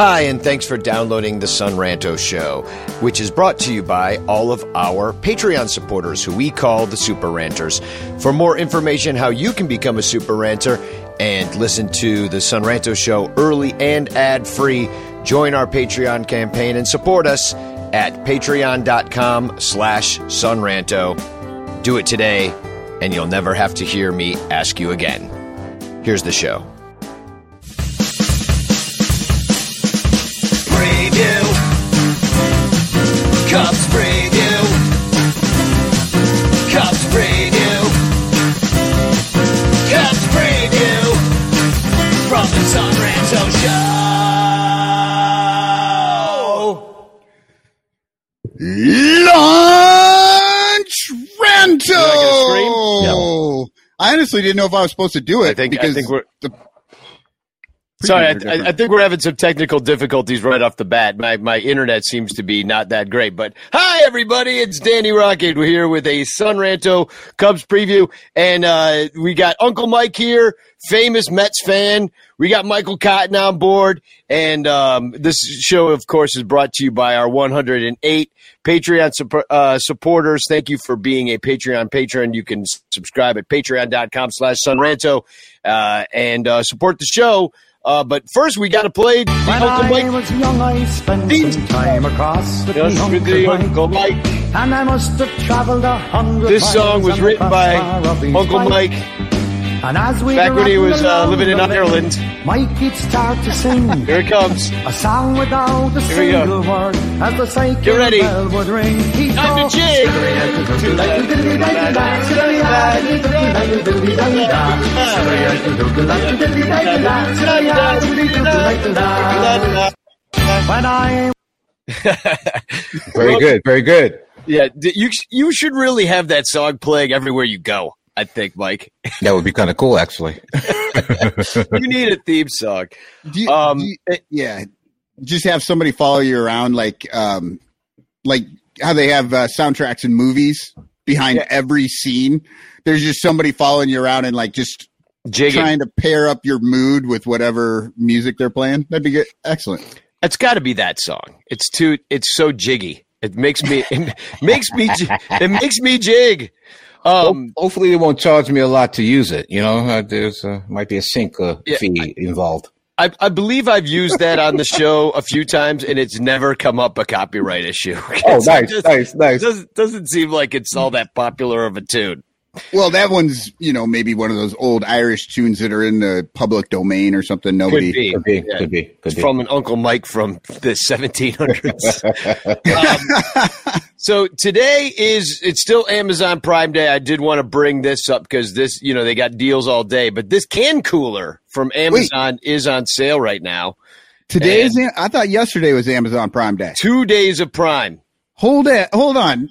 Hi, and thanks for downloading the Son Ranto Show, which is brought to you by all of our Patreon supporters, who we call the Super Ranters. For more information how you can become a Super Ranter and listen to the Son Ranto Show early and ad free, join our Patreon campaign and support us at patreon.com slash sonranto. Do it today, and you'll never have to hear me ask you again. Here's the show. From the Sun Show. Lunch Rento. scream? I honestly didn't know if I was supposed to do it I think- I because think we're- the Sorry, I, I, think we're having some technical difficulties right off the bat. My my internet seems to be not that great. But hi, everybody, it's Danny Rockett. We're here with a Son Ranto Cubs preview, and uh, we got Uncle Mike here, famous Mets fan. We got Michael Cotton on board, and um, this show, of course, is brought to you by our 108 Patreon supp- uh, supporters. Thank you for being a Patreon patron. You can subscribe at patreon.com slash sonranto uh, and uh, support the show. Uh, but first, we got to play the When Uncle I Mike. was young, I spent some time across with Yes, the Uncle Mike. Mike. And I must have travelled a hundred This song was written by fast car of his Uncle bike. Mike And as we back when he was uh, living in Ireland. Mike he'd start to sing Here it comes. a song without a Here we go. single word as the cycle Get ready. bell would ring. He'd Time to jig. When I Very good. Very good. Yeah, you you should really have that song playing everywhere you go. I think, Mike. That would be kind of cool, actually. You need a theme song. Do you- Um, do you- yeah, just have somebody follow you around like um like how they have uh, soundtracks in movies behind Yeah. every scene. There's just somebody following you around and like just Jigging. trying to pair up your mood with whatever music they're playing. That'd be good. Excellent. It's got to be that song. It's too. It's so jiggy. It makes me. It makes me. j- It makes me jig. Um. Hopefully, they won't charge me a lot to use it. You know, uh, there's uh, might be a sync uh, Yeah, fee involved. I, I believe I've used that on the show a few times, and it's never come up a copyright issue. Oh, nice, just- nice, nice. Doesn't doesn't seem like it's all that popular of a tune. Well, that one's you know maybe one of those old Irish tunes that are in the public domain or something. Could Nobody. be. Could be, Yeah. could be, could It's be. from an Uncle Mike from the 1700s. Um, so today is it's still Amazon Prime Day. I did want to bring this up because this, you know, they got deals all day, but this can cooler from Amazon is on sale right now. Today And- is. I thought yesterday was Amazon Prime Day. Two days of Prime. Hold it. Hold on.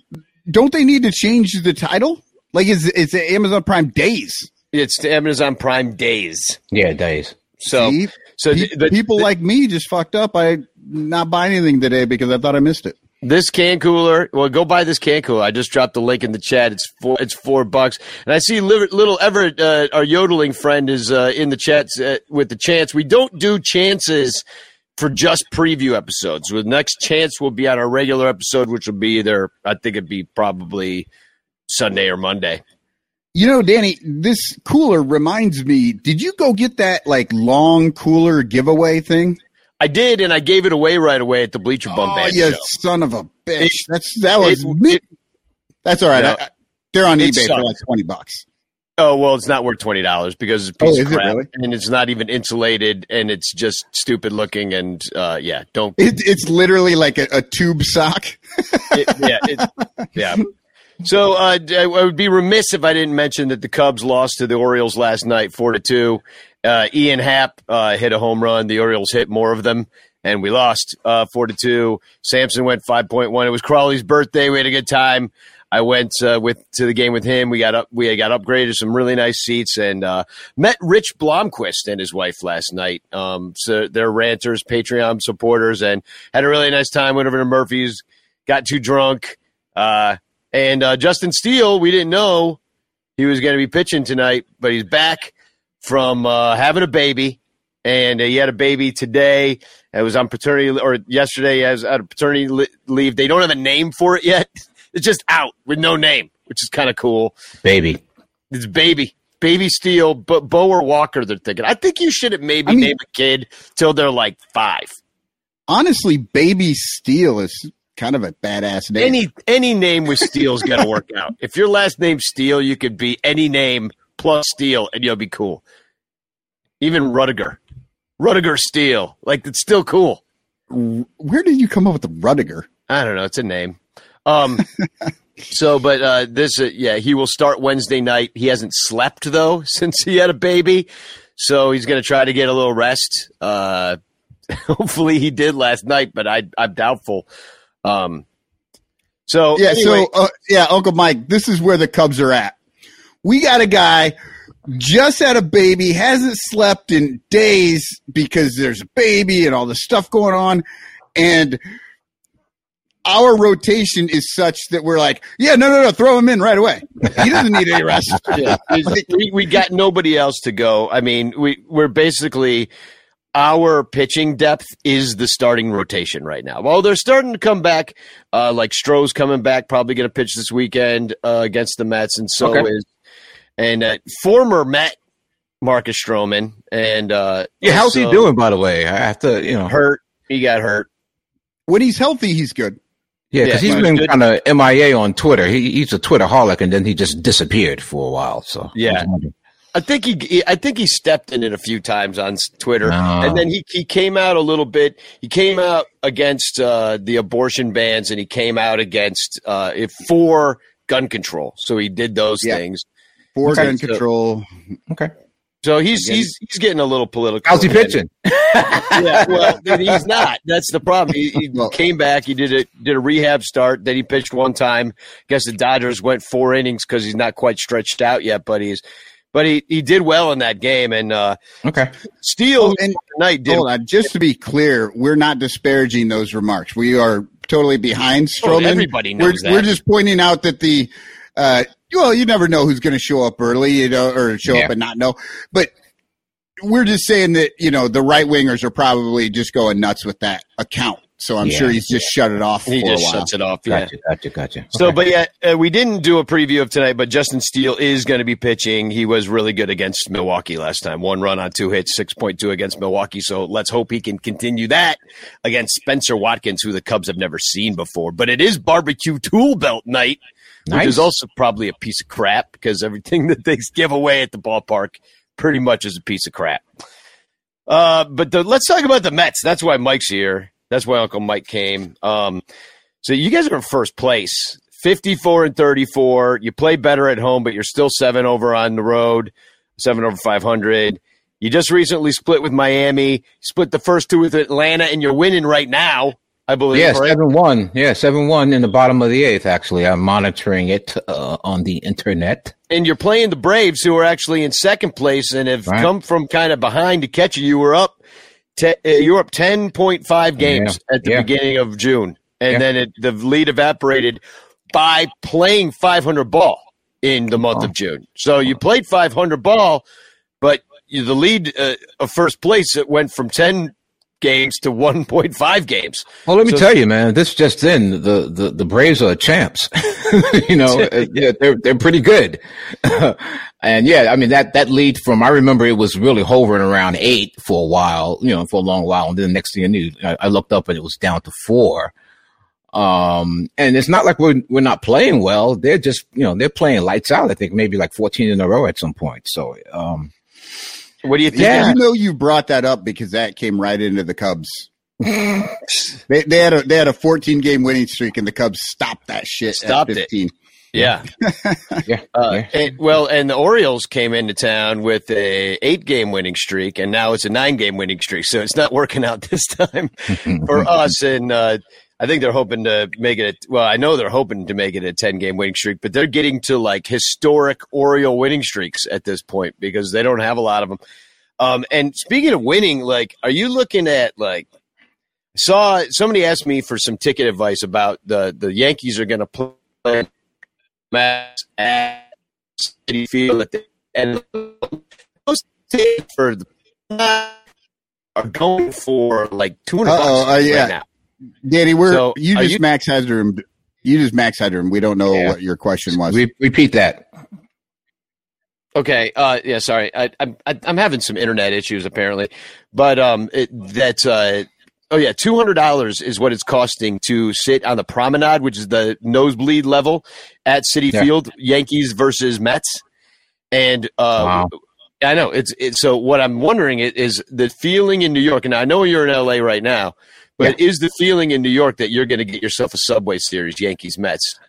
Don't they need to change the title? Like it's it's Amazon Prime Days. It's the Amazon Prime Days. yeah, days. So, See? so Pe- the, the- people the- like me just fucked up. I not buy anything today because I thought I missed it. This can cooler. Well, go buy this can cooler. I just dropped the link in the chat. It's four. It's four bucks. And I see li- little Everett, uh, our yodeling friend, is uh, in the chat uh, with the chance. We don't do chances for just preview episodes. The next chance will be on our regular episode, which will be either I think it'd be probably Sunday or Monday. You know, Danny, this cooler reminds me. Did you go get that like long cooler giveaway thing? I did, and I gave it away right away at the Bleacher Bum oh, you show. son of a bitch! It- That's that was. it- me- it- that's all right. Yeah. I, I- they're on It eBay for like twenty bucks. Oh well, it's not worth twenty dollars because it's a Oh, piece is of it crap, really? and it's not even insulated, and it's just stupid looking, and uh, yeah, don't It, it's literally like a, a tube sock. it, yeah, it, yeah. So uh, I would be remiss if I didn't mention that the Cubs lost to the Orioles last night, four to two. Uh, Ian Happ uh, hit a home run. The Orioles hit more of them, and we lost uh, four to two. Sampson went five point one. It was Crawley's birthday. We had a good time. I went uh, with to the game with him. We got up. We got upgraded some really nice seats and uh, met Rich Blomquist and his wife last night. Um, so they're ranters, Patreon supporters, and had a really nice time. Went over to Murphy's, got too drunk, uh, and uh, Justin Steele. We didn't know he was going to be pitching tonight, but he's back from uh, having a baby, and uh, he had a baby today. It was on paternity or yesterday as out of paternity leave. They don't have a name for it yet. It's just out with no name, which is kind of cool. Baby. It's baby, baby Steele, but Bo or Walker. They're thinking. I think you should have maybe I mean- named a kid till they're like five. Honestly, Baby Steel is kind of a badass name. Any any name with Steele's got to work out. If your last name's Steele, you could be any name plus Steele, and you'll be cool. Even Rudiger, Rudiger Steele, like it's still cool. Where did you come up with the Rudiger? I don't know. It's a name. Um, so, but uh, this, uh, yeah, he will start Wednesday night. He hasn't slept though since he had a baby, so he's going to try to get a little rest. Uh, hopefully, he did last night, but I, I'm doubtful. Um, so Yeah, anyway, so uh, yeah, Uncle Mike, this is where the Cubs are at. We got a guy just had a baby, hasn't slept in days because there's a baby and all the stuff going on, and our rotation is such that we're like, yeah, no, no, no, throw him in right away. He doesn't need any rest. yeah, we, we got nobody else to go. I mean, we we're basically our pitching depth is the starting rotation right now. Well, they're starting to come back. Uh, like Stroh's coming back, probably going to pitch this weekend uh, against the Mets, and so Okay. is and uh, former Met Marcus Stroman. And uh, Yeah, how's he doing, by the way? I have to, you know. Hurt. He got hurt. When he's healthy, he's good. Yeah, because Yeah, he's he's been kind of MIA on Twitter. He, he's a Twitter holic, and then he just disappeared for a while. So Yeah. I was wondering. I think he, he- I think he stepped in it a few times on Twitter, No. and then he he came out a little bit. He came out against uh, the abortion bans, and he came out against uh, if for gun control. So he did those Yeah. things. For Okay. gun control. okay. So he's he's he's getting a little political. How's he again. pitching? Yeah, well, then he's not. That's the problem. He, he Well- came back. He did a did a rehab start. Then he pitched one time. Guess the Dodgers went four innings because he's not quite stretched out yet. But he's but he he did well in that game. And uh, Okay. Steele Oh, and tonight did hold on, just to be clear, we're not disparaging those remarks. We are totally behind Oh, Stroman. everybody we're, knows that. we're just pointing out that the uh, well, you never know who's going to show up early, you know, or show Yeah. up and not know. But we're just saying that you know the right wingers are probably just going nuts with that account. So I'm Yeah. sure he's just shut it off He for just a while. shuts it off. Yeah. Gotcha. Gotcha. Gotcha. So, Okay. but yeah, uh, we didn't do a preview of tonight, but Justin Steele is going to be pitching. He was really good against Milwaukee last time. One run on two hits, 6.2 against Milwaukee. So let's hope he can continue that against Spenser Watkins, who the Cubs have never seen before. But it is barbecue tool belt night, which is also probably a piece of crap because everything that they give away at the ballpark pretty much is a piece of crap. Uh, but the, let's talk about the Mets. That's why Mike's here. That's why Uncle Mike came. Um, so you guys are in first place, 54 and 34. You play better at home, but you're still seven over on the road, seven over 500. You just recently split with Miami, split the first two with Atlanta, and you're winning right now, I believe. yeah, right? seven one. Yeah, seven one in the bottom of the eighth. Actually, I'm monitoring it uh, on the internet. and you're playing the Braves, who are actually in second place and have Right. come from kind of behind to catch you. You were up, te- uh, you were up ten point five games at the Yeah. beginning of June, and Yeah. then it, the lead evaporated by playing five hundred ball in the month of June. So you played five hundred ball, but you, the lead uh, of first place it went from ten games to one point five games. Well, let me So- tell you, man. This just in: the the, the Braves are champs. you know, uh, yeah, they're they're pretty good. and yeah, I mean that that lead from I remember it was really hovering around eight for a while. You know, for a long while, and then the next thing I knew, I, I looked up and it was down to four. Um, and it's not like we're we're not playing well. They're just you know they're playing lights out. I think maybe like fourteen in a row at some point. So um, What do you think? Yeah. You know, you brought that up because that came right into the Cubs. they, they had a they had a 14 game winning streak, and the Cubs stopped that shit. Stopped at it. Yeah. Yeah, Uh, and- well, and the Orioles came into town with a eight game winning streak, and now it's a nine game winning streak. So it's not working out this time for us. And uh, I think they're hoping to make it. A, well, I know they're hoping to make it a ten game winning streak, but they're getting to like historic Oriole winning streaks at this point because they don't have a lot of them. Um, and speaking of winning, like, are you looking at like? Saw somebody asked me for some ticket advice about the the Yankees are going to play match at Citi Field at the end. Those tickets for the are going for like two hundred bucks uh, yeah. right now. Danny, we're So, you just you- max headroom. You just max headroom. We don't know Yeah. what your question was. Re- repeat that. Okay. Uh, yeah. Sorry. I, I'm I, I'm having some internet issues apparently, but um, it, that's uh, oh yeah, two hundred dollars is what it's costing to sit on the promenade, which is the nosebleed level at Citi Yeah. Field, Yankees versus Mets, and uh, Wow. I know it's it's so. What I'm wondering is the feeling in New York, and I know you're in LA right now, but is the feeling in New York that you're going to get yourself a Subway Series, Yankees Mets?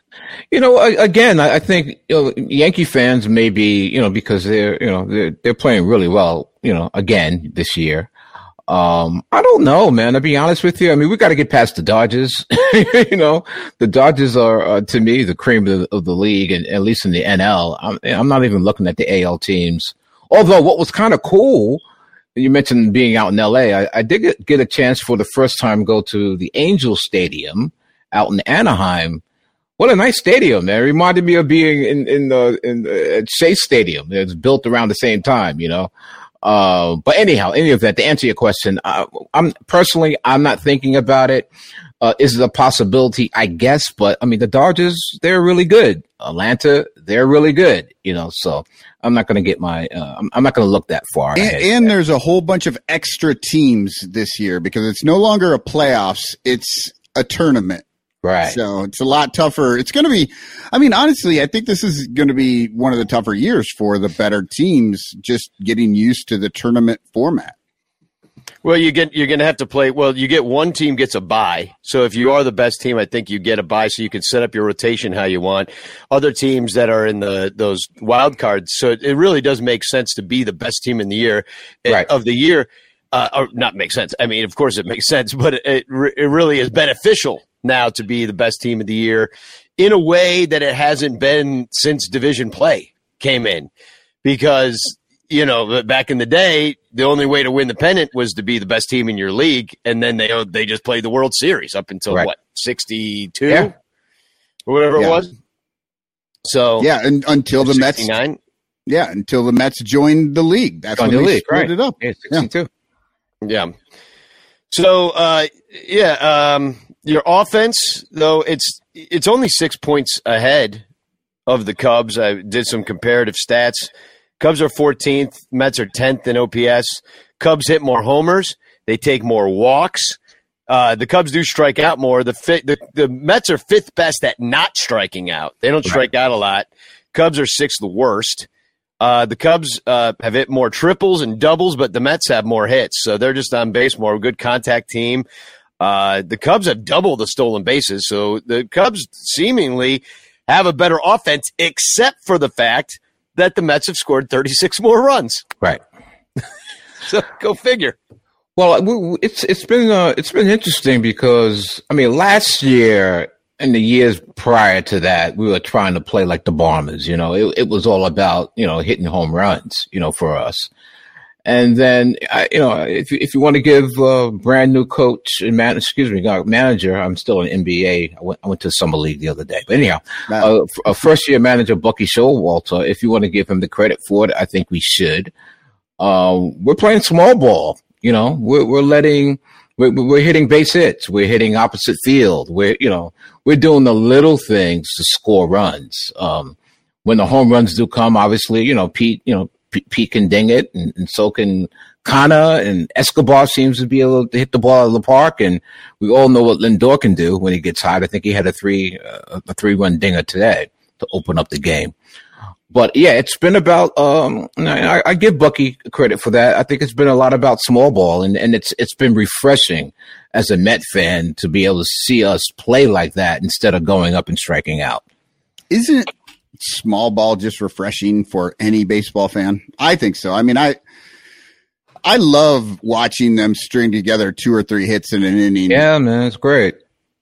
You know, again, I I think you know, Yankee fans may be, you know, because they're, you know, they're, they're playing really well, you know, again this year. Um, I don't know, man. To be honest with you, I mean, we got to get past the Dodgers. you know, the Dodgers are, uh, to me, the cream of the, of the league, and at least in the NL. I'm, I'm not even looking at the AL teams. Although, what was kind of cool, you mentioned being out in LA. I, I did get, get a chance for the first time go to the Angel Stadium out in Anaheim. What a nice stadium, man! It reminded me of being in in the in at Shea Stadium. It's built around the same time, you know. Uh, but anyhow, any of that to answer your question, uh, I'm personally I'm not thinking about it. Uh, is it a possibility? I guess, but I mean the Dodgers they're really good. Atlanta they're really good, you know. So I'm not going to get my uh, I'm, I'm not going to look that far and, and there's a whole bunch of extra teams this year because it's no longer a playoffs; it's a tournament. right. So it's a lot tougher. It's going to be, I mean, honestly, I think this is going to be one of the tougher years for the better teams just getting used to the tournament format. Well, you get you're going to have to play. Well, you get one team gets a bye. So if you are the best team, I think you get a bye, so you can set up your rotation how you want. Other teams that are in the those wild cards, so it really does make sense to be the best team in the year eh, Right. of the year. Uh, or not make sense. I mean, of course it makes sense, but it, it really is beneficial now to be the best team of the year in a way that it hasn't been since division play came in because you know back in the day the only way to win the pennant was to be the best team in your league and then they they just played the world series up until Right. what 62 Yeah. or whatever Yeah. it was so Yeah, and until the Mets, 69 yeah, until the Mets joined the league. That's Joined when the they league, right. it up. Yeah, 62. Yeah. So uh yeah, um your offense though it's it's only 6 points ahead of the Cubs. I did some comparative stats. Cubs are 14th, Mets are 10th in OPS. Cubs hit more homers, they take more walks. Uh, the Cubs do strike out more. The, fi- the the Mets are fifth best at not striking out. They don't strike out a lot. Cubs are sixth worst. Uh, the Cubs uh, have hit more triples and doubles, but the Mets have more hits, so they're just on base more. Good contact team. Uh, the Cubs have double the stolen bases, so the Cubs seemingly have a better offense, except for the fact that the Mets have scored 36 more runs. Right. So go figure. Well, we- we- it's it's been uh, it's been interesting because I mean, last year and the years prior to that, we were trying to play like the Bombers. You know, it, it was all about you know hitting home runs. You know, for us. And then, I, you know, if you, if you want to give a brand new coach and man, excuse me, uh, manager, I'm still an NBA. I went, I went to summer league the other day, but anyhow, Wow. uh, f- a first year manager, Bucky Showalter, if you want to give him the credit for it, I think we should. Um, we're playing small ball. You know, we're, we're letting, we're, we're hitting base hits. We're hitting opposite field. We're, you know, we're doing the little things to score runs. Um, when the home runs do come, obviously, you know, Pete, you know, P- Pete can ding it and, and so can Canha and Escobar seems to be able to hit the ball out of the park. And we all know what Lindor can do when he gets hot. I think he had a three, uh, a three run dinger today to open up the game. But yeah, it's been about. Um, I, I give Bucky credit for that. I think it's been a lot about small ball, and, and it's it's been refreshing as a Met fan to be able to see us play like that instead of going up and striking out. isn't small ball just refreshing for any baseball fan? I think so. I mean, I I love watching them string together two or three hits in an inning. Yeah, man, it's great.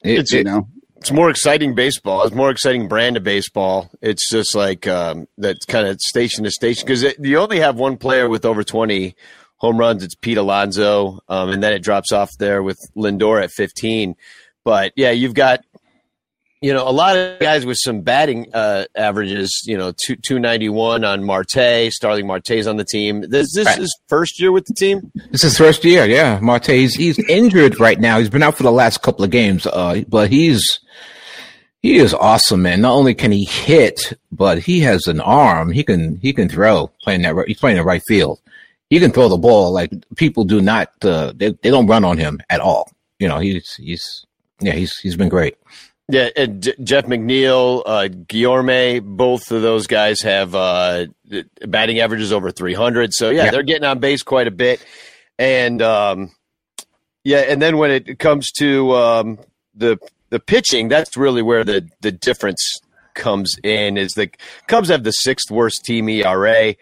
It- It's- you it- know. it's more exciting baseball. It's more exciting brand of baseball. It's just like um, that's kind of station to station because you only have one player with over twenty home runs. It's Pete Alonso, um, and then it drops off there with Lindor at fifteen. But yeah, you've got you know a lot of guys with some batting uh, averages. You know, two two ninety one on Marte. Starling Marte's on the team. This this Right. is first year with the team. It's his first year, yeah. Marte, he's, he's injured right now. He's been out for the last couple of games, uh, but he's he is awesome, man. Not only can he hit, but he has an arm. He can he can throw. Playing that, right- he's playing the right field. He can throw the ball like people do not. Uh, they they don't run on him at all. You know, he's he's yeah, he's he's been great. Yeah, and J- Jeff McNeil, uh, Guillorme, both of those guys have uh, batting averages over 300. So yeah, Yeah. they're getting on base quite a bit. And um, yeah, and then when it comes to um, the the pitching, that's really where the the difference comes in. Is the Cubs have the sixth worst team ERA,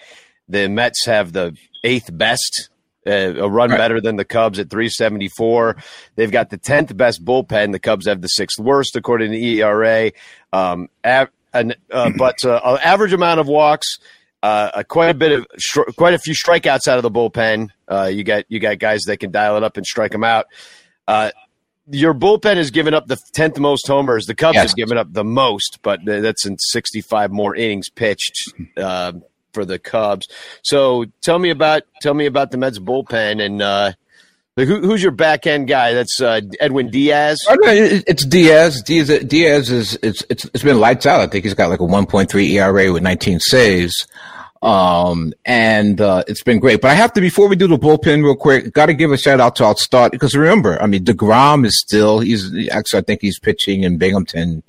the Mets have the eighth best. Uh, a run Right. better than the Cubs at 374. They've got the 10th best bullpen. The Cubs have the sixth worst according to ERA. Um, av- an, uh, but uh, an average amount of walks, uh, a quite a bit of stri- quite a few strikeouts out of the bullpen. Uh, you got you got guys that can dial it up and strike them out. Uh, your bullpen has given up the 10th most homers. The Cubs Yes. has given up the most, but that's in 65 more innings pitched uh, for the Cubs. So tell me about tell me about the Mets bullpen and uh, who, who's your back end guy? That's uh, Edwin Diaz. Oh, no, It's Diaz. Diaz. Diaz is it's it's it's been lights out. I think he's got like a 1.3 ERA with 19 saves. Um, and uh, it's been great. But I have to before we do the bullpen real quick, got to give a shout out to our start because remember, I mean, Degrom is still he's actually I think he's pitching in Binghamton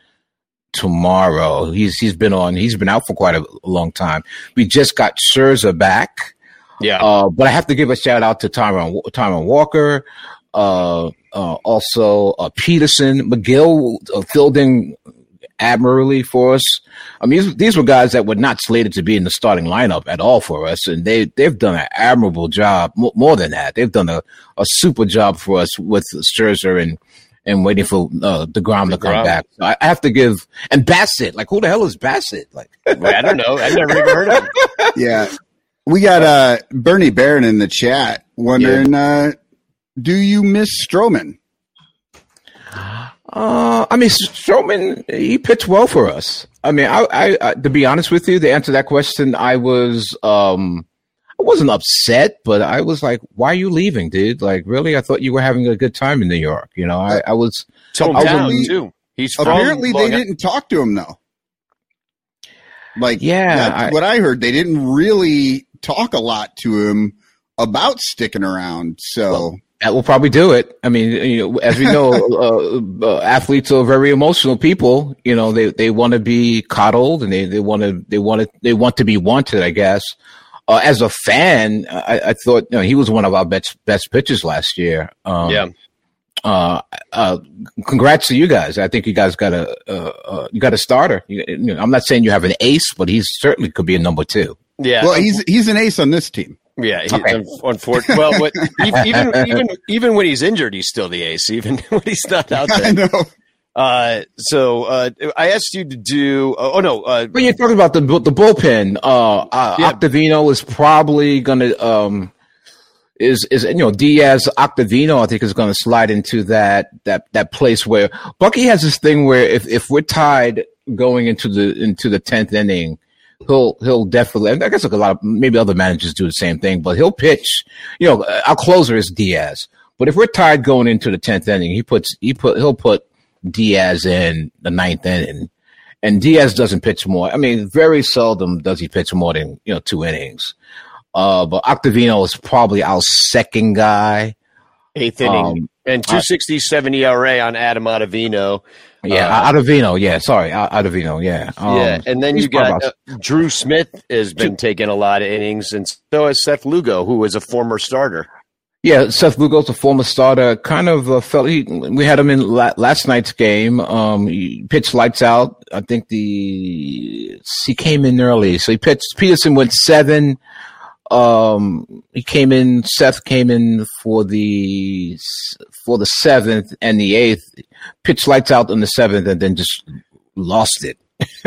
tomorrow. He's he's been on he's been out for quite a long time. We just got Scherzer back. Yeah, Uh, but I have to give a shout out to Taijuan, Taijuan Walker, uh, uh, also uh, Peterson, Megill uh, filled in admirably for us. I mean, these, these were guys that were not slated to be in the starting lineup at all for us, and they they've done an admirable job. Mo- more than that, they've done a, a super job for us with Scherzer and. And waiting for uh, Degrom to come DeGrom. back. So I I have to give and Bassitt. Like, who the hell is Bassitt? Like, Wait, I don't know. I've never even heard of him. Yeah. We got uh, Bernie Barron in the chat wondering uh, do you miss Stroman? Uh, I mean, Stroman, he pitched well for us. I mean, I, I, I, to be honest with you, to answer that question, I was, um, I wasn't upset, but I was like, why are you leaving, dude? Like, really? I thought you were having a good time in New York. You know, I, I was, It's hometown Apparently- too. He's from Apparently, they Long- didn't talk to him though. Like, Yeah, that's I- what I heard. They didn't really talk a lot to him about sticking around. So, that will probably do it. I mean, you know, as we know, uh, uh, athletes are very emotional people. You know, they, they want to be coddled and they, they want to, they want to, they want to be wanted, I guess. Uh, as a fan, I, I thought, you know, he was one of our best, best pitchers last year. Um, Yeah, uh, uh, congrats to you guys. I think you guys got a, uh, uh, you got a starter. You, you know, I'm not saying you have an ace, but he certainly could be a number two. yeah. well, he's he's an ace on this team. yeah. He, Okay. un- unfortunately, well, what, even even even even when he's injured, he's still the ace. Even when he's not out I there. know. Uh, so uh, I asked you to do. oh no, uh, When you're talking about the the bullpen, uh, uh Yeah. Octavino is probably gonna um is is you know Diaz Octavino I think is gonna slide into that that that place where Bucky has this thing where if if we're tied going into the into the tenth inning. He'll he'll definitely. I guess like a lot of maybe other managers do the same thing, but he'll pitch. You know, our closer is Diaz, but if we're tied going into the tenth inning, he puts he put he'll put Diaz in the ninth inning, and Diaz doesn't pitch more. I mean, very seldom does he pitch more than you know two innings. Uh, but Octavino is probably our second guy. eighth inning Um, and two sixty seven ERA on Adam Ottavino. Yeah, Uh, Ottavino. Yeah, sorry, Ottavino. Yeah, um, yeah, and then you got uh, Drew Smith has been taking a lot of innings, and so has Seth Lugo, who was a former starter. Yeah, Seth Lugo's a former starter. Kind of uh, felt he. We had him in la- last night's game. Um, he pitched lights out. I think the he came in early, so he pitched. Peterson went seven. Um, he came in. Seth came in for the for the seventh and the eighth. Pitched lights out in the seventh, and then just lost it.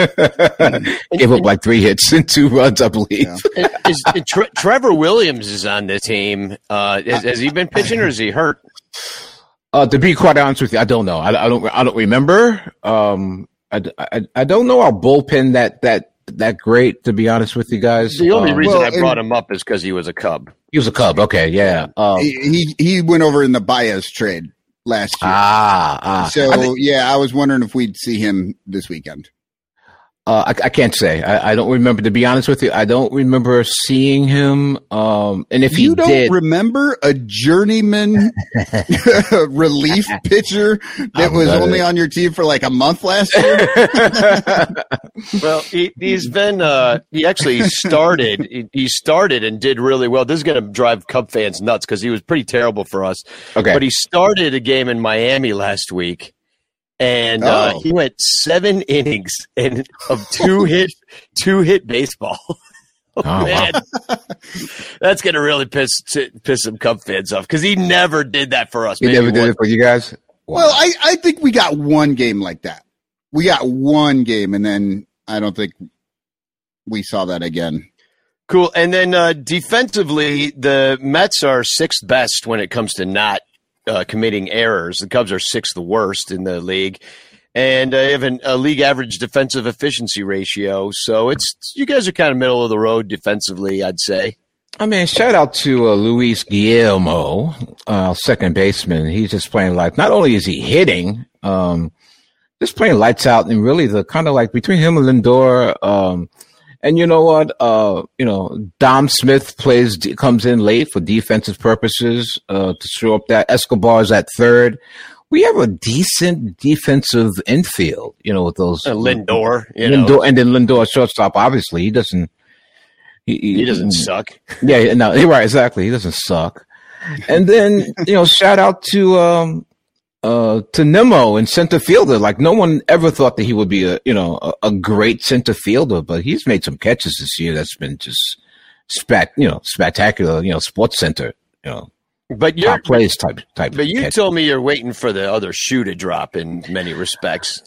Gave up like three hits and two runs, I believe. Yeah. is, is Tre- Trevor Williams is on the team. Uh, has, has he been pitching or is he hurt? Uh, to be quite honest with you, I don't know. I, I don't. I don't remember. Um, I, I, I don't know our bullpen that that that great. To be honest with you guys, The only Um, reason well, I brought and- him up is because he was a Cub. he was a Cub. Okay, yeah. Um, He, he he went over in the Baez trade last year. ah, ah. so I think- yeah, I was wondering if we'd see him this weekend. Uh, I, I can't say. I, I don't remember. To be honest with you, I don't remember seeing him. Um, and if he you don't did, remember a journeyman relief pitcher that I'm was gonna- only on your team for like a month last year? Well, he, he's been. Uh, he actually started. he, he started and did really well. This is going to drive Cub fans nuts because he was pretty terrible for us. okay, But he started a game in Miami last week, and uh, Oh. he went seven innings and of two hit two hit baseball. oh, wow. man, that's going to really piss piss some Cub fans off because he never did that for us. he Maybe never did one- it for you guys. well, I, I think we got one game like that. We got one game, and then I don't think we saw that again. Cool. And then uh, defensively, the Mets are sixth best when it comes to not uh, committing errors. The Cubs are sixth worst in the league. And uh, they have an, a league average defensive efficiency ratio. So it's you guys are kind of middle of the road defensively, I'd say. I mean, shout out to uh, Luis Guillorme, uh, second baseman. He's just playing like. Not only is he hitting, um, just playing lights out, and really the kind of like between him and Lindor. Um, and you know what? Uh, you know, Dom Smith plays comes in late for defensive purposes uh, to show up that Escobar's at third. We have a decent defensive infield, you know, with those Uh, Lindor, you know, Lindor, and then Lindor shortstop. Obviously, he doesn't. he doesn't suck. Yeah, no, you're right, exactly. He doesn't suck. And then, you know, shout out to um uh to Nimmo in center fielder. Like no one ever thought that he would be a you know a, a great center fielder, but he's made some catches this year that's been just spat you know spectacular. You know, sports center. You know, But you're, top plays type type. but you catch. told me you're waiting for the other shoe to drop in many respects.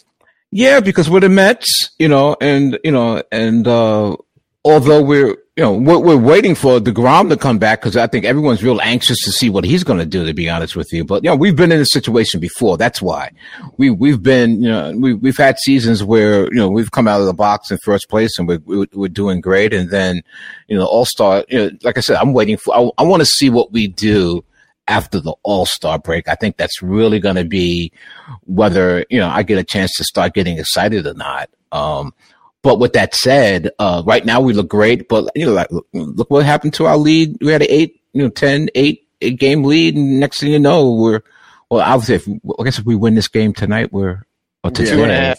Yeah, because we're the Mets, you know, and you know, and uh although we're you know we're, we're waiting for Degrom to come back because I think everyone's real anxious to see what he's going to do. To be honest with you, but you know, we've been in this situation before. That's why we we've been you know we we've had seasons where you know we've come out of the box in first place and we're we're, we're doing great, and then you know All Star. You know, like I said, I'm waiting for. I, I want to see what we do after the All Star break. I think that's really going to be whether you know I get a chance to start getting excited or not. Um, but with that said, uh, right now we look great. But you know, like, look, look what happened to our lead. We had an eight, you know, 10, eight, eight game lead, and next thing you know, we're well. Obviously, if, I guess if we win this game tonight, we're or today, Two and a half,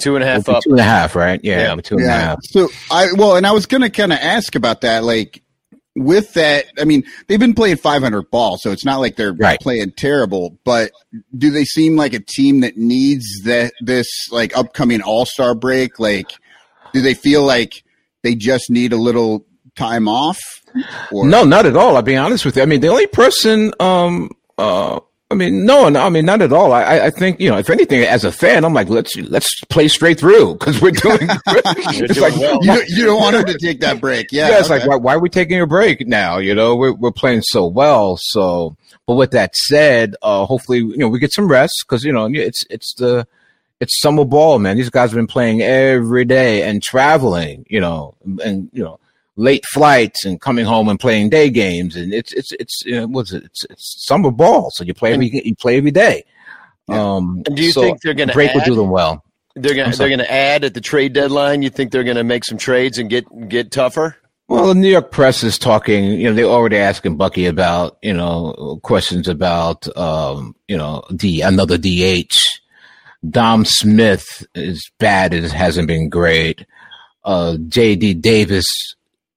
two and a we'll up. two and a half, right? Yeah, Yeah. we're two and a half. So I well, and I was gonna kind of ask about that. Like with that, I mean, they've been playing 500 ball, so it's not like they're Right. playing terrible. But do they seem like a team that needs that this like upcoming All Star break? Like, do they feel like they just need a little time off? Or No, not at all. I'll be honest with you. I mean, the only person, um, uh, I mean, no, no, I mean, not at all. I, I- I think, you know, if anything, as a fan, I'm like, let's, let's play straight through because we're doing, it's doing like, well. you, you don't want them to take that break. Yeah, yeah, it's okay. like, why, why are we taking a break now? You know, we're, we're playing so well. So, but with that said, uh, hopefully, you know, we get some rest because, you know, it's, it's the, it's summer ball, man. These guys have been playing every day and traveling, you know, and, you know, late flights and coming home and playing day games. And it's, it's, it's, you know, what's it? It's, it's summer ball. So you play every, you play every day. Yeah. Um, And do you so think they're going to break will add? do them well? They're going to they're going to add at the trade deadline. You think they're going to make some trades and get get tougher? Well, the New York press is talking, you know, they're already asking Bucky about, you know, questions about, um, you know, the another DH. Dom Smith is bad. It hasn't been great. Uh, JD Davis,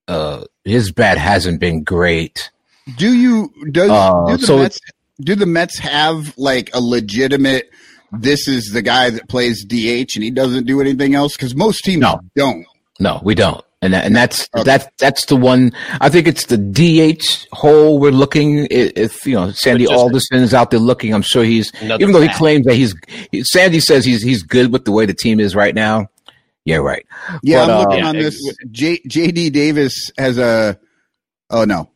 uh, his bat hasn't been great. Do you does Uh, do the so Mets do the Mets have like a legitimate? This is the guy that plays DH and he doesn't do anything else because most teams No. don't. No, we don't. And that, and that's Okay. that's that's the one. I think it's the DH hole we're looking. i- If you know Sandy But just- Alderson is out there looking, I'm sure he's Another even though he claims that he's he, Sandy says he's he's good with the way the team is right now. Yeah, right. Yeah, But, I'm uh, looking yeah, on this. J, JD Davis has a. Oh no,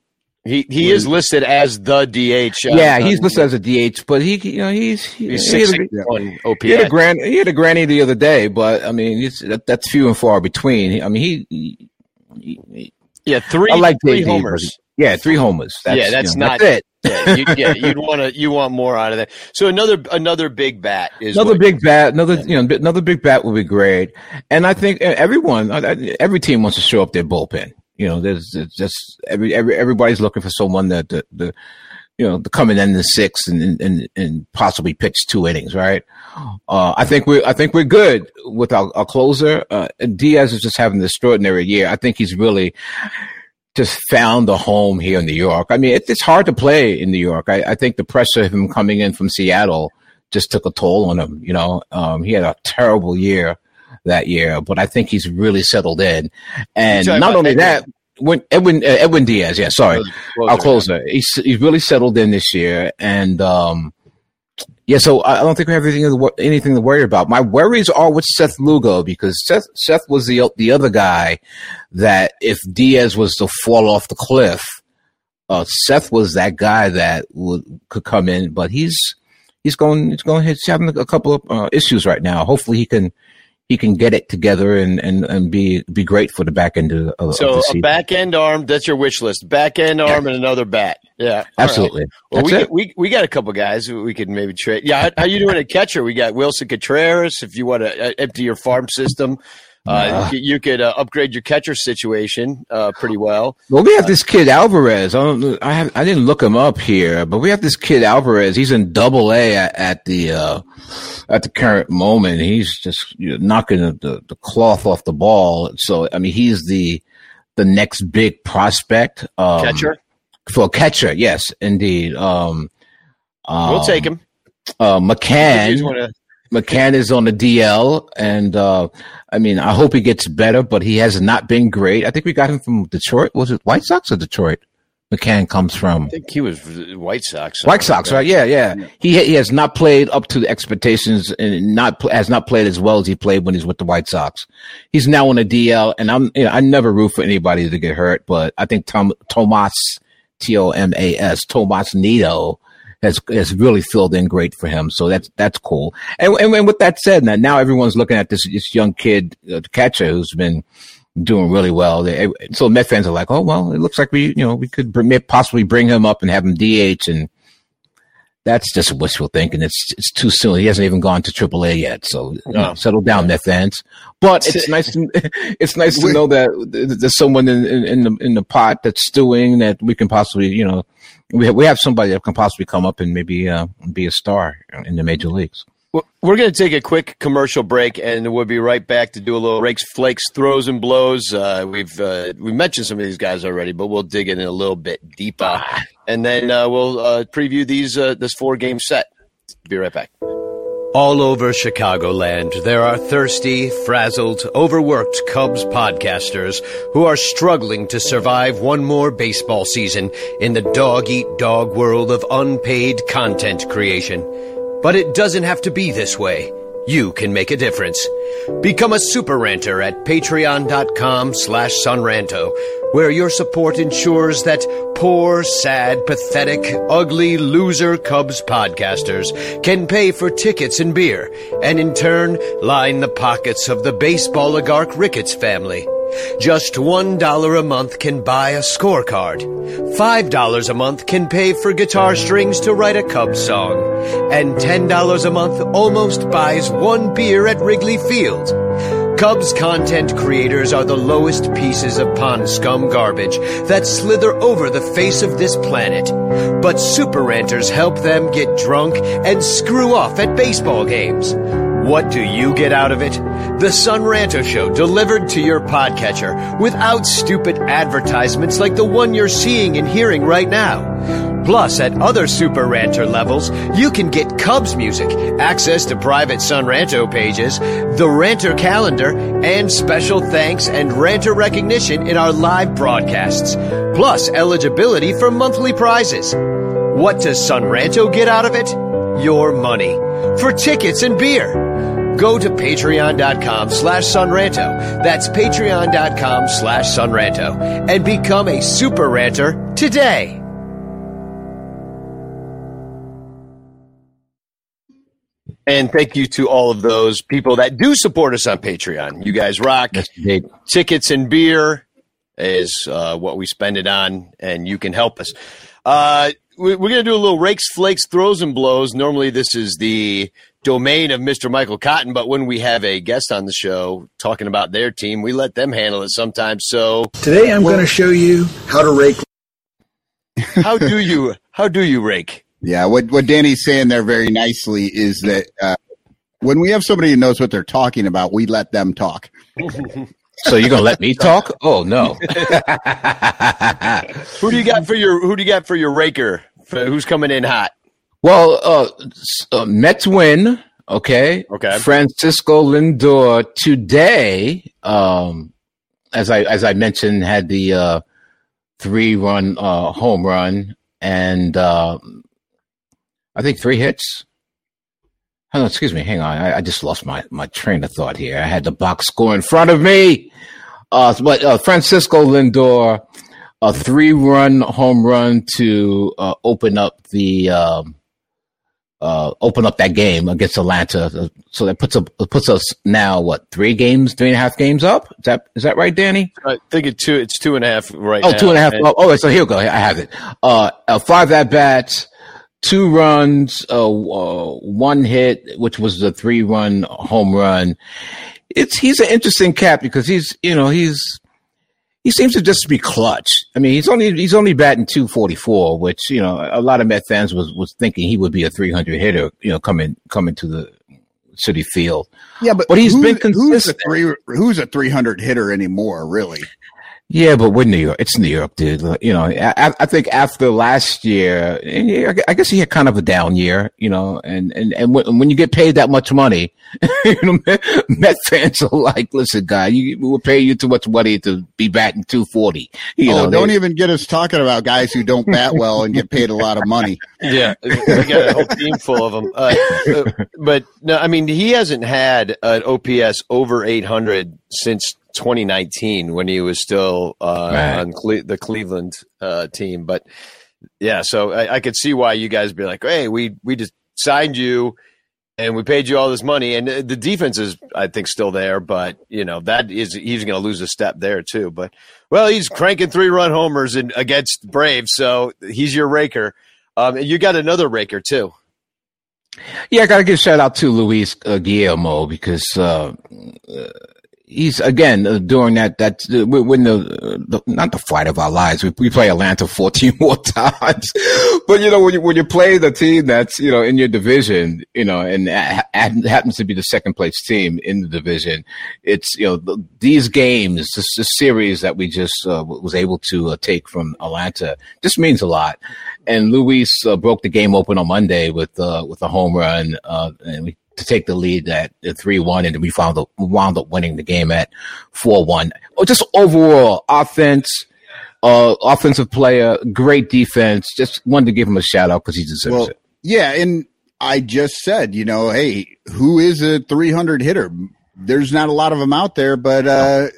He he is listed as the DH. uh, yeah, he's uh, listed as a DH, but he you know he's he, He's he had six a- one OPS. He had a grand, he had a granny the other day, but I mean, that, that's few and far between. I mean, he, he, he yeah, three I like three JD, homers. yeah, three homers. That's, Yeah, that's you know, not- that's it. yeah, you, yeah, you'd want to you want more out of that. So another another big bat is Another big bat, another you know, another big bat would be great. And I think everyone, every team wants to show up their bullpen. You know, there's, just every, every everybody's looking for someone that the, the you know to come in the sixth and, and and possibly pitch two innings. Right? Uh, I think we're I think we're good with our, our closer. Uh, Diaz is just having an extraordinary year. I think he's really just found a home here in New York. I mean, it, it's hard to play in New York. I, I think the pressure of him coming in from Seattle just took a toll on him. You know, um, he had a terrible year that year, but I think he's really settled in. And not only Edwin- that, when Edwin uh, Edwin Diaz, yeah, sorry, Closer. our closer, he's he's really settled in this year, and um, yeah, so I I don't think we have anything to, anything to worry about. My worries are with Seth Lugo because Seth Seth was the the other guy that if Diaz was to fall off the cliff, uh, Seth was that guy that would could come in, but he's he's going he's going he's having a couple of uh, issues right now. Hopefully he can he can get it together and and, and be be great for the back end of, of So the a back end arm, that's your wish list. Back end arm and another bat. Yeah. All right. Absolutely. Well, That's we, it. we we got a couple guys we could maybe trade. Yeah, how, how you doing at catcher? We got Willson Contreras. If you want to uh, empty your farm system, uh, you, you could uh, upgrade your catcher situation uh, pretty well. Well, we have this kid Alvarez. I don't. I have. I didn't look him up here, but we have this kid Alvarez. He's in Double A at, at the uh, at the current moment. He's just you know, knocking the, the, cloth off the ball. So I mean, he's the the next big prospect. Um, Catcher, for catcher. Yes, indeed. Um, we'll um, take him. Uh, McCann. McCann is on the DL, and uh, I mean, I hope he gets better, but he has not been great. I think we got him from Detroit. Was it White Sox or Detroit? McCann comes from I think he was White Sox. White Sox, right? Yeah, yeah. He he has not played up to the expectations, and not has not played as well as he played when he's with the White Sox. He's now on the DL, and I'm you know I never root for anybody to get hurt, but I think Tom Tomas T O M A S Tomas Nido has has really filled in great for him. So that's that's cool. And and, and with that said, now now everyone's looking at this this young kid, uh, the catcher, who's been doing really well. They, so Met fans are like, oh well, it looks like we you know we could br- possibly bring him up and have him DH, and that's just wishful thinking. It's it's too soon. He hasn't even gone to AAA yet. So settle down, Met fans. But it's nice. To, it's nice to know that there's someone in, in, in the in the pot that's stewing that we can possibly you know we have, we have somebody that can possibly come up and maybe uh, be a star in the major leagues. We're going to take a quick commercial break, and we'll be right back to do a little rakes, flakes, throws, and blows. Uh, we've uh, we mentioned some of these guys already, but we'll dig in a little bit deeper, and then uh, we'll uh, preview these uh, this four game set. Be right back. All over Chicagoland, there are thirsty, frazzled, overworked Cubs podcasters who are struggling to survive one more baseball season in the dog eat dog world of unpaid content creation. But it doesn't have to be this way. You can make a difference. Become a super ranter at patreon.com slash sonranto, where your support ensures that poor, sad, pathetic, ugly, loser Cubs podcasters can pay for tickets and beer, and in turn line the pockets of the baseball oligarch Ricketts family. Just $1 a month can buy a scorecard. $5 a month can pay for guitar strings to write a Cubs song. And $10 a month almost buys one beer at Wrigley Field. Cubs content creators are the lowest pieces of pond scum garbage that slither over the face of this planet. But super ranters help them get drunk and screw off at baseball games. What do you get out of it? The Son Ranto Show delivered to your podcatcher without stupid advertisements like the one you're seeing and hearing right now. Plus, at other Super Ranter levels, you can get Cubs music, access to private Son Ranto pages, the Ranter calendar, and special thanks and Ranter recognition in our live broadcasts. Plus, eligibility for monthly prizes. What does Son Ranto get out of it? Your money. For tickets and beer. Go to patreon.com slash sonranto. That's patreon.com slash sonranto. And become a super ranter today. And thank you to all of those people that do support us on Patreon. You guys rock. Yes. Tickets and beer is uh, what we spend it on, and you can help us. Uh, we're going to do a little rakes, flakes, throws, and blows. Normally, this is the domain of Mr. Michael Cotton, but when we have a guest on the show talking about their team, we let them handle it sometimes. So, Today I'm going to show you how to rake. how do you how do you rake? Yeah, what what Danny's saying there very nicely is that uh, when we have somebody who knows what they're talking about, we let them talk. So you're gonna let me talk? Oh no. Who do you got for your Who do you got for your raker? For who's coming in hot? Well, uh, uh, Mets win. Okay. Okay. Francisco Lindor today, um, as I as I mentioned, had the uh, three run uh, home run and uh, I think three hits. On, excuse me. Hang on. I, I just lost my, my train of thought here. I had the box score in front of me. Uh, but uh, Francisco Lindor, a three run home run to uh, open up the um, uh, open up that game against Atlanta. So that puts up puts us now what three games, three and a half games up. Is that is that right, Danny? I think it's two. It's two and a half right Oh, now. two and a half. And- Oh, oh, so here we go. I have it. Uh, uh five at bats, two runs, uh, uh, one hit, which was the three run home run. It's he's an interesting cat because he's you know he's he seems to just be clutch. I mean, he's only he's only batting two forty four, which you know a lot of Met fans was was thinking he would be a three hundred hitter. You know, coming coming to the Citi Field. Yeah, but But he's who's- been Who's a consistent. three? Who's a three hundred hitter anymore? Really? Yeah, but we're New York. It's New York, dude. You know, I, I think after last year, I guess he had kind of a down year, you know, and, and, and when, when you get paid that much money, you know, Met, Met fans are like, listen, guy, you, we'll pay you too much money to be batting 240. You oh, know, don't they- even get us talking about guys who don't bat well and get paid a lot of money. Yeah, we got a whole team full of them. Uh, uh, but no, I mean, he hasn't had an OPS over 800 since 2019 when he was still uh, Right. on Cle- the Cleveland uh, team. But yeah, so I, I could see why you guys be like, hey, we we just signed you and we paid you all this money, and uh, the defense is, I think, still there. But you know that is he's going to lose a step there too. But well, he's cranking three run homers in, against Braves, so he's your raker. Um, and you got another raker too. Yeah, I got to give a shout out to Luis uh, Guillorme because uh, uh, he's again uh, during that that uh, when the, uh, the not the fight of our lives. We, we play Atlanta fourteen more times, but you know when you when you play the team that's you know in your division, you know, and ha- ha- happens to be the second place team in the division, it's you know the, these games, this, this series that we just uh, was able to uh, take from Atlanta, just means a lot and Luis uh, broke the game open on Monday with with a home run, and we to take the lead at three one, and then we found the, wound up winning the game at four one. Oh, just overall offense, uh, offensive player, great defense. Just wanted to give him a shout out because he deserves Well, it. yeah, and I just said, you know, hey, who is a 300 hitter? There's not a lot of them out there, but uh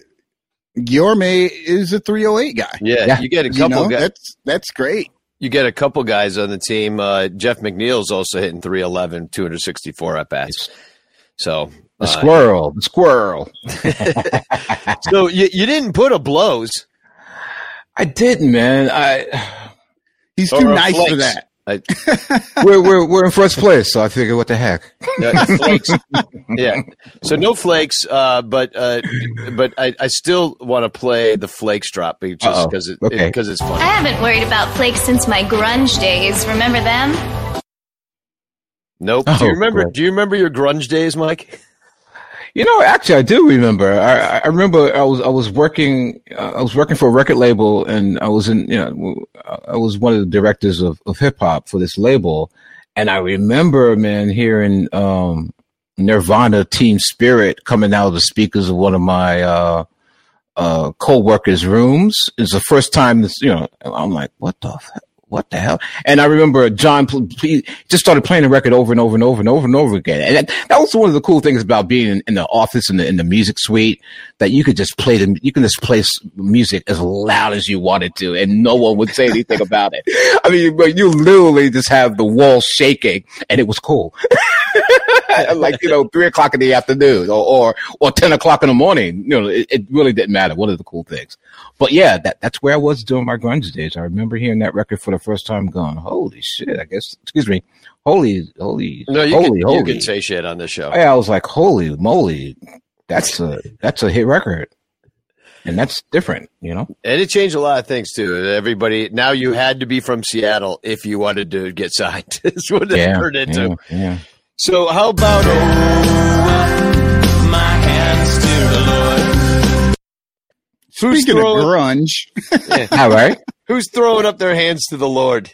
Guillorme is a 308 guy. Yeah, Yeah. you get a You couple know, guys. that's that's great. You get a couple guys on the team. Uh, Jeff McNeil's also hitting 311, 264 at bats. So, The uh, squirrel, the squirrel. so you, you didn't put a blows. I didn't, man. I He's Or too nice for that. I, we're we're we're in first place, so I figured, what the heck? uh, yeah. So no flakes, uh, but uh, but I, I still want to play the flakes drop just Uh-oh. because it, Okay. because it's fun. I haven't worried about flakes since my grunge days. Remember them? Nope. Oh, do you remember? boy. Do you remember your grunge days, Mike? You know, actually, I do remember. I, I remember I was I was working uh, I was working for a record label, and I was in you know I was one of the directors of, of hip hop for this label, and I remember, man, hearing um, Nirvana Teen Spirit coming out of the speakers of one of my uh, uh, co-workers' rooms. It's the first time this, you know, I'm like, what the, f- what the hell? And I remember John just started playing the record over and over and over and over and over again. And that, was one of the cool things about being in, the office in the, in the music suite that you could just play the, you can just play music as loud as you wanted to and no one would say anything about it. I mean, but you literally just have the walls shaking and it was cool. like, you know, three o'clock in the afternoon or, or, or 10 o'clock in the morning. You know, it, it really didn't matter. One of the cool things. But yeah, that, that's where I was during my grunge days. I remember hearing that record for the first time going, holy shit, I guess, excuse me, holy, holy, No, you, holy, can, holy. you can say shit on this show. Yeah, I was like, holy moly, that's a, that's a hit record. And that's different, you know? And it changed a lot of things too. Everybody now you had to be from Seattle if you wanted to get signed. Is what it Yeah. turned into. yeah, yeah. So how about Who's Speaking of throwing, grunge, All right. who's throwing up their hands to the Lord?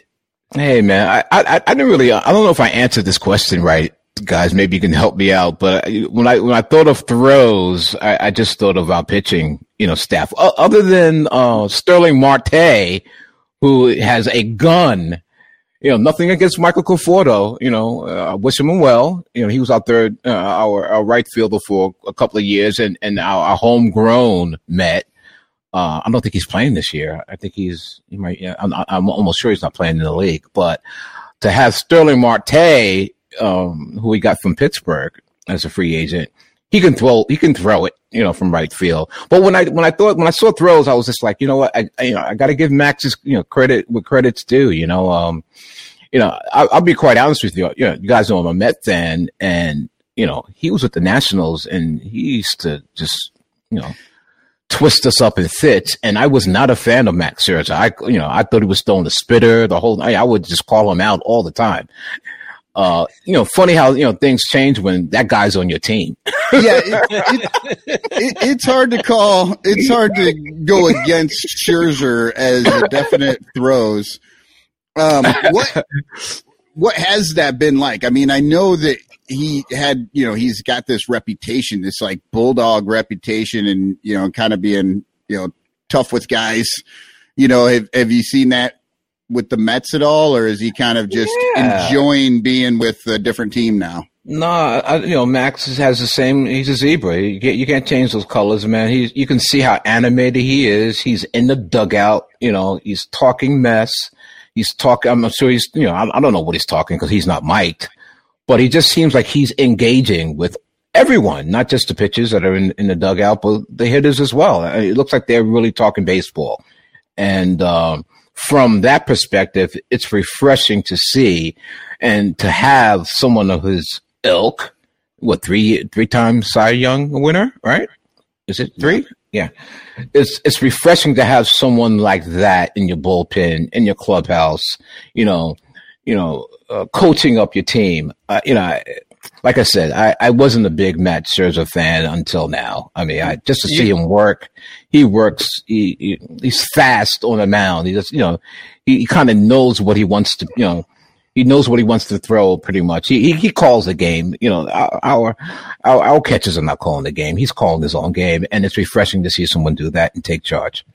Hey man, I, I I didn't really I don't know if I answered this question right, guys. Maybe you can help me out. But when I when I thought of throws, I, I just thought of our pitching, you know, staff. O- other than uh, Starling Marte, who has a gun. You know, nothing against Michael Conforto. You know, uh, I wish him well. You know, he was out there, uh, our, our right fielder for a couple of years, and and our, our homegrown Met. Uh, I don't think he's playing this year. I think he's he might. I'm, I'm almost sure he's not playing in the league. But to have Starling Marte, um, who we got from Pittsburgh as a free agent, he can throw. He can throw it, you know, from right field. But when I when I thought when I saw throws, I was just like, you know what, I, I you know I got to give Max his you know credit what credit's due. You know, um, you know, I, I'll be quite honest with you. You know, you guys know I'm a Met fan, and you know he was with the Nationals, and he used to just you know twist us up in fits. And I was not a fan of Max Scherzer. I, you know, I thought he was throwing the spitter the whole night. I would just call him out all the time. Uh, you know, funny how, you know, things change when that guy's on your team. yeah, it, it, it, it's hard to call. It's hard to go against Scherzer as a definite throws. Um, what what has that been like? I mean, I know that he had, you know, he's got this reputation, this like bulldog reputation, and you know, kind of being, you know, tough with guys. You know, have have you seen that with the Mets at all, or is he kind of just Yeah. enjoying being with a different team now? No, I, you know, Max has the same. He's a zebra. You can't, you can't change those colors, man. He's, you can see how animated he is. He's in the dugout. You know, he's talking mess. He's talking. I'm sure he's. You know, I, I don't know what he's talking because he's not mic'd, but he just seems like he's engaging with everyone, not just the pitchers that are in, in the dugout, but the hitters as well. It looks like they're really talking baseball, and um, from that perspective, it's refreshing to see and to have someone of his ilk. What three three time Cy Young winner, right? Is it three? Yeah, it's it's refreshing to have someone like that in your bullpen, in your clubhouse. You know, you know, uh, coaching up your team. Uh, you know, like I said, I, I wasn't a big Matt Scherzer fan until now. I mean, I just to see him work, he works. He, he he's fast on the mound. He just you know, he, he kind of knows what he wants to. You know, he knows what he wants to throw pretty much. He he, he calls the game. You know, our, our our our catchers are not calling the game. He's calling his own game, and it's refreshing to see someone do that and take charge.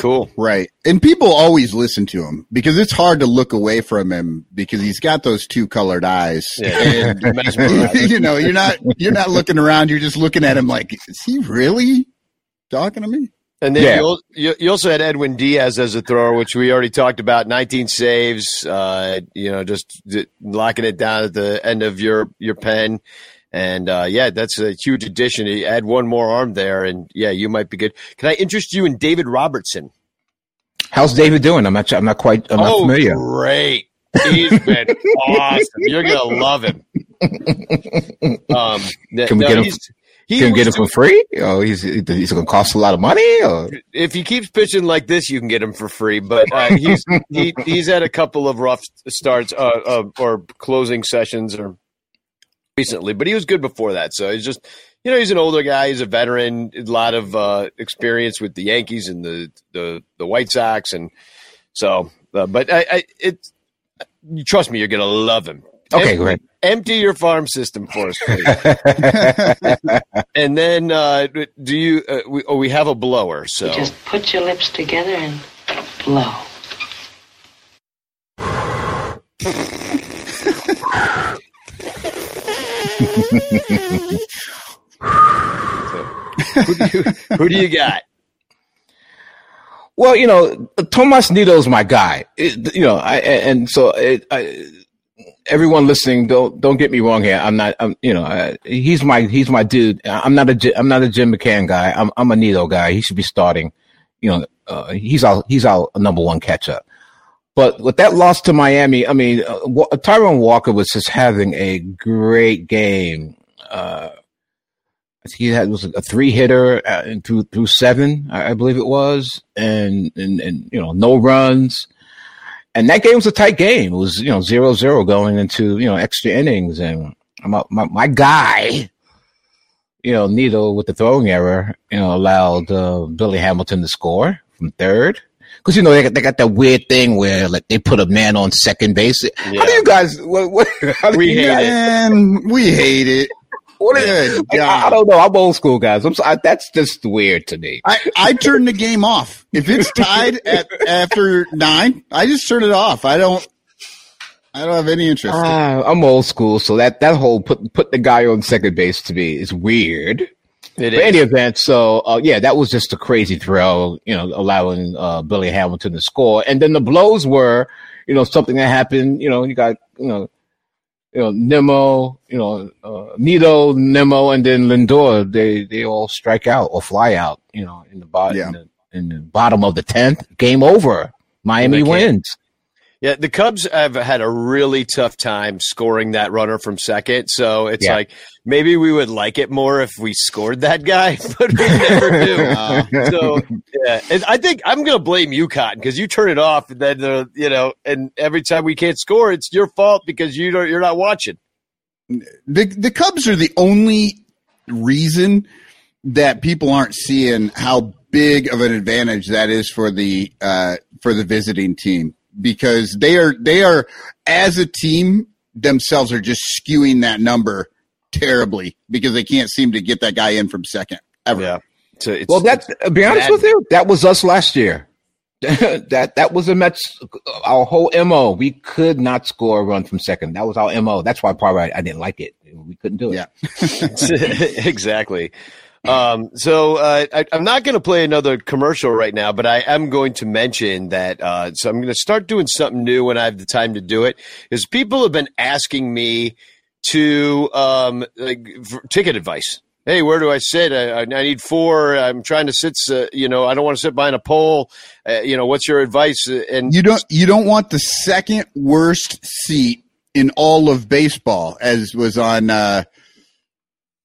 Cool. Right. And people always listen to him because it's hard to look away from him because he's got those two colored eyes. Yeah. And you know, you're not you're not looking around, you're just looking at him like, is he really talking to me? And then Yeah. you, also had Edwin Diaz as a thrower, which we already talked about. 19 saves, uh, you know, just locking it down at the end of your your pen. And uh, yeah, that's a huge addition. You add one more arm there, and yeah, you might be good. Can I interest you in David Robertson? How's David doing? I'm not. I'm not quite. I'm not oh, familiar. great! He's been awesome. You're gonna love him. Um, Can we no, get him- He can get him for free? Oh, he's he's going to cost a lot of money. Or if he keeps pitching like this, you can get him for free. But uh, he's he, he's had a couple of rough starts uh, uh, or closing sessions or recently, but he was good before that. So he's just you know he's an older guy. He's a veteran, a lot of uh, experience with the Yankees and the the, the White Sox, and so. Uh, but I, I it you trust me, you're gonna love him. Okay, Empty- great. Empty your farm system for us, please. and then uh, do you? Uh, we, oh, we have a blower. So Just put your lips together and blow. who, do you, who do you got? Well, you know, Tomas Nido's my guy. It- you know, I and so it, I, everyone listening, don't don't get me wrong here. I'm not. I'm, you know, uh, he's my he's my dude. I'm not a I'm not a Jim McCann guy. I'm I'm a Nido guy. He should be starting. You know, uh, he's our he's our number one catcher. But with that loss to Miami, I mean, uh, Taijuan Walker was just having a great game. Uh, he had was a three hitter uh, through through seven, I, I believe it was, and, and and you know no runs, and that game was a tight game. It was you know zero zero going into you know extra innings, and my my, my guy, you know Nido with the throwing error, you know allowed uh, Billy Hamilton to score from third. Because you know they got, they got that weird thing where like they put a man on second base. How do you guys? What, what, how do We you hate guys- it. We hate it. What is, Good like, I, I don't know. I'm old school, guys. I'm sorry. That's just weird to me. I, I turn the game off. If it's tied at after nine, I just turn it off. I don't I don't have any interest. Ah, I'm old school, so that that whole put put the guy on second base to me is weird. It But is. any event, so uh, yeah, that was just a crazy throw, you know, allowing uh, Billy Hamilton to score, and then the blows were, you know, something that happened. You know, you got you know, you know, Nimmo, you know, uh, Nido, Nimmo, and then Lindor. They they all strike out or fly out. You know, in the bottom Yeah. in, the, in the bottom of the tenth, game over. Miami They can't. wins. Yeah, the Cubs have had a really tough time scoring that runner from second. So it's Yeah. like maybe we would like it more if we scored that guy, but we never do. So yeah, and I think I'm going to blame you, Cotton, because you turn it off, and then uh, you know, and every time we can't score, it's your fault because you don't, you're not watching. the the Cubs are the only reason that people aren't seeing how big of an advantage that is for the uh, for the visiting team because they are they are as a team themselves are just skewing that number terribly because they can't seem to get that guy in from second ever. Yeah. So it's, Well, that to be honest bad. with you, that was us last year. that that was the Mets. Our whole mo. We could not score a run from second. That was our mo. That's why probably I, I didn't like it. We couldn't do it. Yeah. exactly. Um, so uh, I, I'm not going to play another commercial right now, but I am going to mention that. Uh, so I'm going to start doing something new when I have the time to do it. Is people have been asking me to um, like, ticket advice. Hey, where do I sit? I, I need four. I'm trying to sit. Uh, you know, I don't want to sit behind a pole. Uh, you know, what's your advice? Uh, And You don't you don't want the second worst seat in all of baseball, as was on uh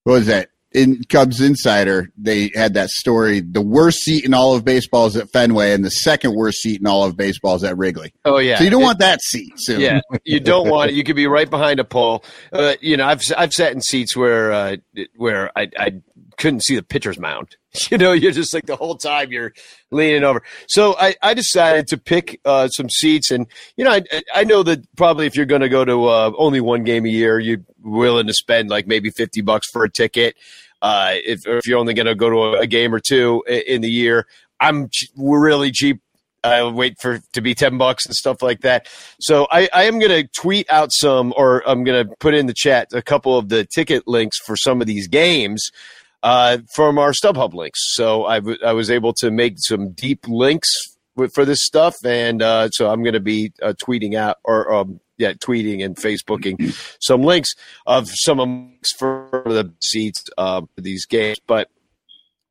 what was that? In Cubs Insider, they had that story. The worst seat in all of baseball is at Fenway, and the second worst seat in all of baseball is at Wrigley. oh yeah, So you don't It- want that seat. So Yeah, you don't want it. You could be right behind a pole. Uh, you know, I've I've sat in seats where uh, where I I couldn't see the pitcher's mound. You know, you're just like the whole time you're leaning over. So I, I decided to pick uh, some seats, and you know, I I know that probably if you're going to go to uh, only one game a year, you're willing to spend like maybe fifty bucks for a ticket. Uh, if if you're only going to go to a, a game or two in the year, I'm really cheap I wait for to be ten bucks and stuff like that. So I, I am going to tweet out some, or I'm going to put in the chat a couple of the ticket links for some of these games uh, from our StubHub links. So I, w- I was able to make some deep links for this stuff, and uh, so I'm going to be uh, tweeting out or um, yeah, tweeting and Facebooking some links of some links for the seats uh, for these games, but.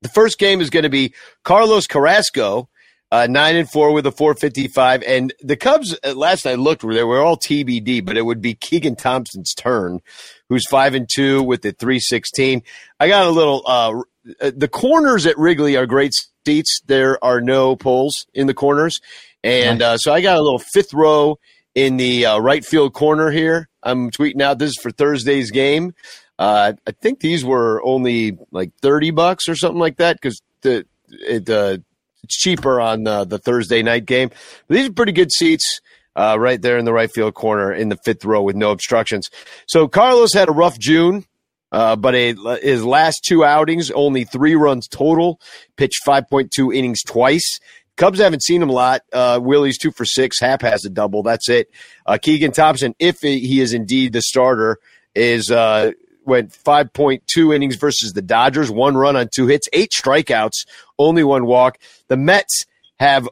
The first game is going to be Carlos Carrasco uh, nine and four with a 455. And the Cubs, last I looked, they were all TBD, but it would be Keegan Thompson's turn, who's five and two with the 316. I got a little, uh, the corners at Wrigley are great seats. There are no poles in the corners. And uh, so I got a little fifth row in the uh, right field corner here. I'm tweeting out this is for Thursday's game. Uh, I think these were only like 30 bucks or something like that because the it, uh, it's cheaper on uh, the Thursday night game. But these are pretty good seats uh, right there in the right field corner in the fifth row with no obstructions. So Carlos had a rough June. Uh, but a, his last two outings, only three runs total, pitched 5.2 innings twice. Cubs haven't seen him a lot. Uh, Willie's two for six. Happ has a double. That's it. Uh, Keegan Thompson, if he is indeed the starter, is uh, went 5.2 innings versus the Dodgers, one run on two hits, eight strikeouts, only one walk. The Mets have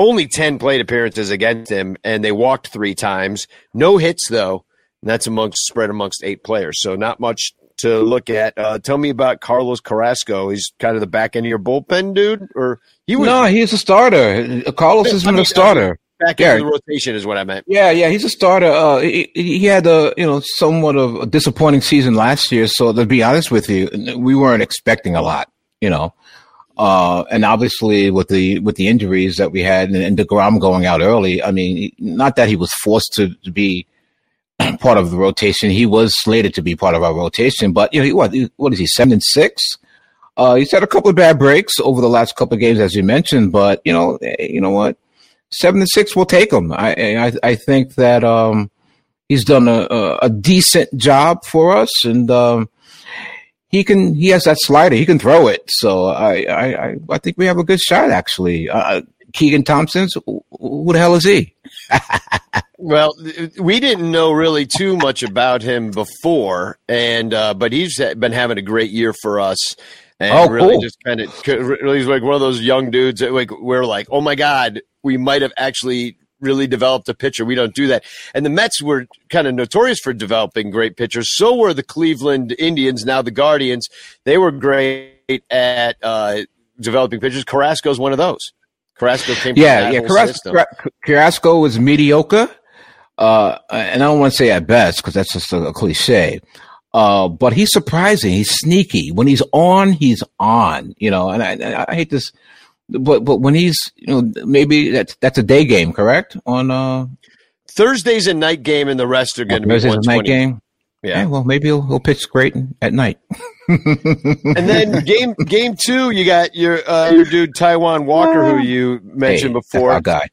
only 10 plate appearances against him, and they walked three times. No hits, though. And that's amongst spread amongst eight players. So not much to look at. Uh, tell me about Carlos Carrasco. He's kind of the back end of your bullpen, dude, or he was no, he's a starter. Carlos has been a starter. Back Yeah. end of the rotation is what I meant. Yeah, yeah, he's a starter. Uh, he, he had a you know somewhat of a disappointing season last year. So to be honest with you, we weren't expecting a lot. You know, uh, and obviously with the with the injuries that we had and, and deGrom going out early, I mean, not that he was forced to, to be part of the rotation. He was slated to be part of our rotation, but you know, he, what what is he seven and six? Uh, he's had a couple of bad breaks over the last couple of games, as you mentioned. But you know, eh, you know what? Seven and six will take him. I I, I think that um, he's done a, a, decent job for us, and um, he can. He has that slider. He can throw it. So I I I, I think we have a good shot actually. Uh, Keegan Thompson's. Who the hell is he? Well, we didn't know really too much about him before, and uh, but he's been having a great year for us. And Oh, really cool. just kind of really he's like one of those young dudes that like we're like, oh my god, we might have actually really developed a pitcher. We don't do that. And the Mets were kind of notorious for developing great pitchers. So were the Cleveland Indians, now the Guardians. They were great at uh, developing pitchers. Carrasco's one of those. Carrasco came Yeah, yeah. Carrasco. Car- Carrasco was mediocre, uh, and I don't want to say at best because that's just a, a cliche. Uh, but he's surprising. He's sneaky. When he's on, he's on. You know, and I, I hate this, but but when he's you know maybe that's that's a day game, correct? On uh, Thursday's a night game, and the rest are going to be Thursday's a night game. Yeah. Yeah, well, maybe he'll, he'll pitch great at night. And then game game two, you got your uh, your dude Taijuan Walker, who you mentioned Hey, before, our guy.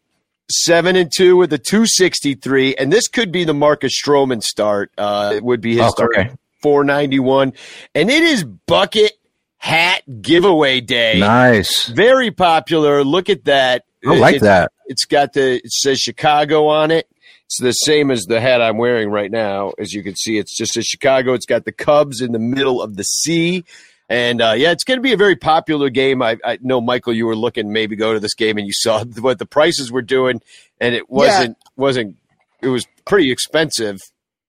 seven and two with a two sixty three, and this could be the Marcus Stroman start. Uh, it would be his Oh, start, okay. four ninety one, and it is bucket hat giveaway day. Nice. Very popular. Look at that. I like It- that. It's got the it says Chicago on it. It's the same as the hat I'm wearing right now. As you can see, it's just a Chicago. It's got the Cubs in the middle of the sea. And uh, yeah, it's going to be a very popular game. I, I know, Michael, you were looking maybe go to this game and you saw what the prices were doing, and it wasn't wasn't. It was pretty expensive.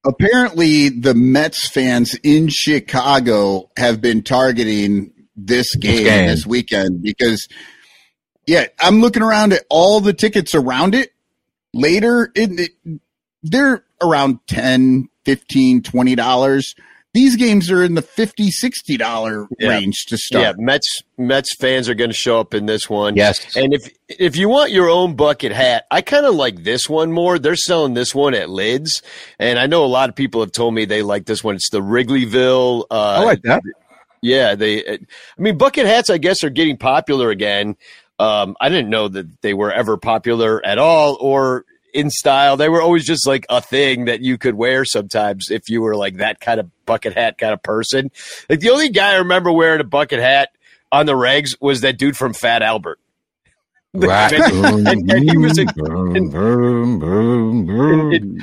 apparently the Mets fans in Chicago have been targeting this game game. this weekend because yeah, I'm looking around at all the tickets around it. Later, it, it- they're around 10, 15, 20 dollars. These games are in the 50 60 dollar Yeah. range to start. Yeah, start. Mets Mets fans are going to show up in this one. Yes. And if if you want your own bucket hat, I kind of like this one more. They're selling this one at Lids, and I know a lot of people have told me they like this one. It's the Wrigleyville. Uh, I like that. Yeah, they. I mean, bucket hats, I guess, are getting popular again. Um, I didn't know that they were ever popular at all or in style. They were always just like a thing that you could wear sometimes if you were like that kind of bucket hat kind of person. Like the only guy I remember wearing a bucket hat on the regs was that dude from Fat Albert. Right. And- and he was a-. And-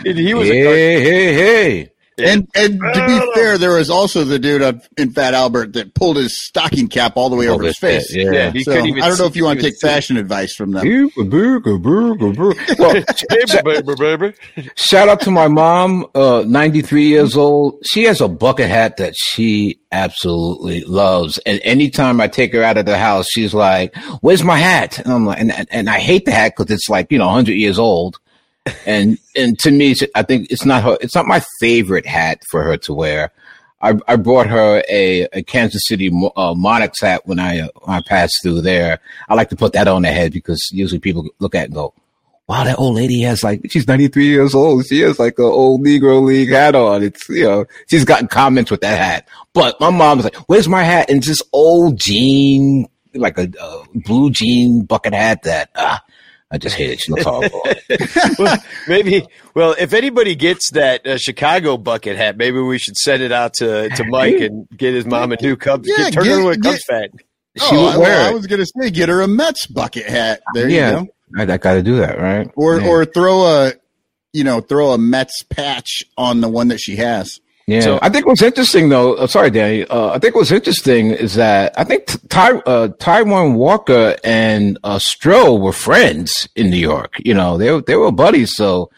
and he was a hey, hey, hey. And and to be fair, there was also the dude up in Fat Albert that pulled his stocking cap all the way over his face. Yeah. Yeah, he So couldn't even I don't know see- if you want to take see. fashion advice from them. well, baby, baby, baby. shout out to my mom, uh, 93 years old. She has a bucket hat that she absolutely loves. And anytime I take her out of the house, she's like, where's my hat? And I'm like, and, and, and I hate the hat because it's like, you know, 100 years old. And, and to me, I think it's not her, it's not my favorite hat for her to wear. I, I brought her a, a Kansas City uh, Monarchs hat when I, uh, when I passed through there. I like to put that on her head because usually people look at and go, wow, that old lady has like, she's 93 years old. She has like an old Negro League hat on. It's, you know, she's gotten comments with that hat. But my mom was like, where's my hat? And this old jean, like a, a blue jean bucket hat that, ah, I just hate it. She looks horrible. well, maybe. Well, if anybody gets that uh, Chicago bucket hat, maybe we should send it out to, to Mike and get his mom a new Cubs. Yeah, get, turn get- her into a get- Cubs fan. She oh, would I, wear I it. was gonna say get her a Mets bucket hat. There yeah. you go. I, I got to do that, right? Or yeah. or throw a you know throw a Mets patch on the one that she has. Yeah, So- I think what's interesting though. Uh, sorry, Danny. Uh, I think what's interesting is that I think Ty, uh, Taijuan Walker and uh, Stroh were friends in New York. You know, they were, they were buddies. So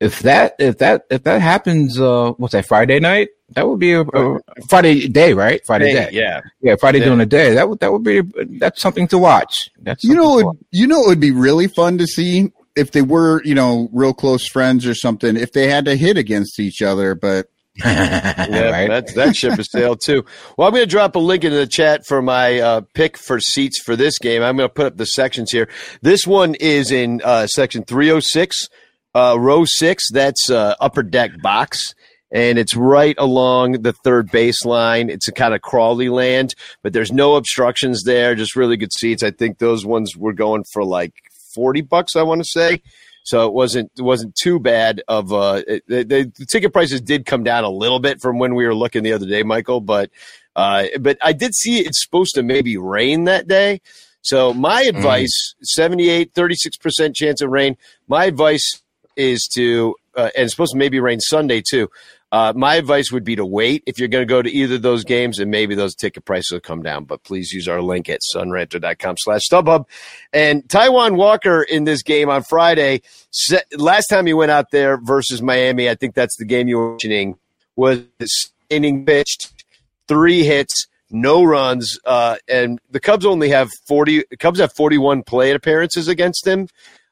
if that if that if that happens, uh, what's that Friday night? That would be a, a Friday day, right? Friday Hey, day. yeah. yeah, Friday Yeah. during the day. That would that would be that's something to watch. That's You know, something to you know, it would be really fun to see if they were you know real close friends or something. If they had to hit against each other, but watch. Yeah, right? that that ship has sailed too. Well, I'm going to drop a link into the chat for my uh, pick for seats for this game. I'm going to put up the sections here. This one is in uh, section 306, uh, row six. That's uh, upper deck box. And it's right along the third baseline. It's a kind of crawly land, but there's no obstructions there. Just really good seats. I think those ones were going for like 40 bucks, I want to say. So it wasn't it wasn't too bad of uh it, the, the ticket prices did come down a little bit from when we were looking the other day, Michael, but uh but I did see it's supposed to maybe rain that day. So my advice 78 36% chance of rain. My advice is to uh, and it's supposed to maybe rain Sunday too. Uh, my advice would be to wait if you're going to go to either of those games, and maybe those ticket prices will come down. But please use our link at sonranto.com slash StubHub. And Taijuan Walker in this game on Friday, last time he went out there versus Miami, I think that's the game you were mentioning, was inning pitched, three hits, no runs, uh, and the Cubs only have 40, Cubs have 41 plate appearances against him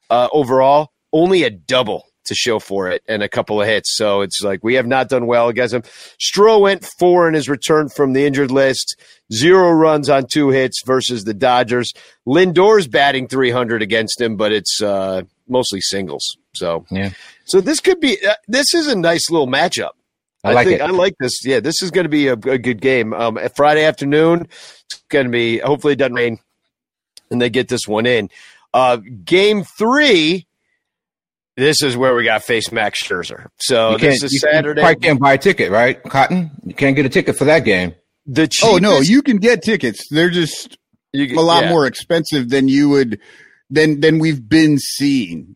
uh, overall, only a double to show for it and a couple of hits. So it's like we have not done well against him. Stroh went four in his return from the injured list, zero runs on two hits versus the Dodgers. Lindor's batting 300 against him, but it's uh, mostly singles. So Yeah. so this could be uh, this is a nice little matchup. I like think it. I like this. Yeah, this is going to be a, a good game. Um, Friday afternoon, it's going to be. Hopefully, it doesn't rain, and they get this one in. Uh, game three. This is where we got face Max Scherzer. So you this is you Saturday. probably can't buy a ticket, right? Cotton, you can't get a ticket for that game. the oh no, you can get tickets. They're just you- a lot yeah. more expensive than you would than than we've been seeing.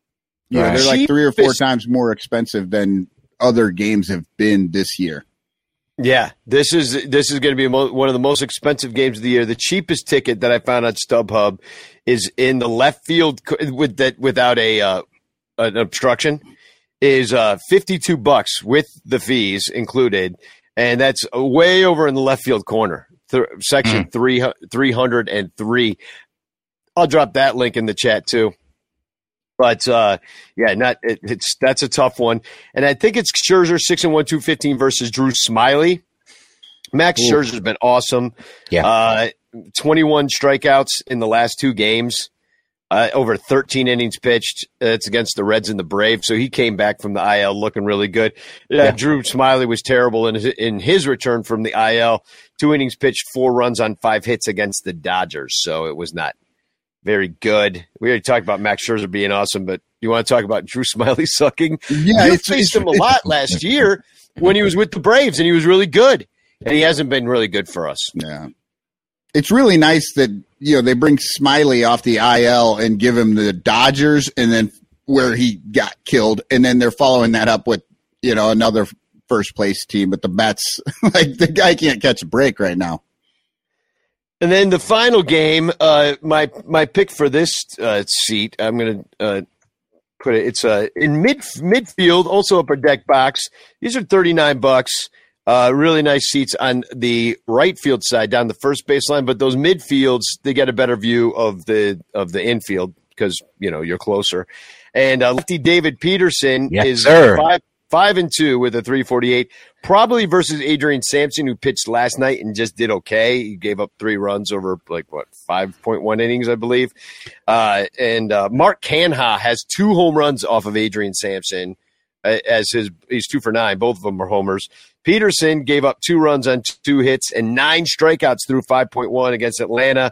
You know, Right. they're like three or four times more expensive than other games have been this year. Yeah, this is this is going to be mo- one of the most expensive games of the year. The cheapest ticket that I found on StubHub is in the left field co- with that without a uh, an obstruction is uh, 52 bucks with the fees included and that's way over in the left field corner. Th- section three 303. I'll drop that link in the chat too. But uh, yeah, not it, it's that's a tough one, and I think it's Scherzer six and one two fifteen versus Drew Smyly. Max Scherzer's been awesome. Yeah. uh, twenty one strikeouts in the last two games, uh, over thirteen innings pitched. It's against the Reds and the Braves, so he came back from the IL looking really good. Yeah, Yeah. Drew Smyly was terrible in his, in his return from the IL. Two innings pitched, four runs on five hits against the Dodgers, so it was not very good. We already talked about Max Scherzer being awesome, but you want to talk about Drew Smyly sucking? Yeah, you it's- faced it's- him a lot last year when he was with the Braves, and he was really good. And he hasn't been really good for us. Yeah. It's really nice that you know they bring Smyly off the IL and give him the Dodgers and then where he got killed and then they're following that up with you know another first place team, but the Mets, like the guy can't catch a break right now. And then the final game, uh, my my pick for this uh, seat, I'm going to uh, put it. It's uh, in mid midfield, also upper deck box. These are 39 bucks. Uh, really nice seats on the right field side down the first baseline, but those midfields they get a better view of the of the infield because you know you're closer. And uh, lefty David Peterson Yes, is sir. five five and two with a 348, probably versus Adrian Sampson who pitched last night and just did okay. He gave up three runs over like what 5.1 innings, I believe. Uh, and uh, Mark Canha has two home runs off of Adrian Sampson as his he's two for nine. Both of them are homers. Peterson gave up two runs on two hits and nine strikeouts through 5.1 against Atlanta.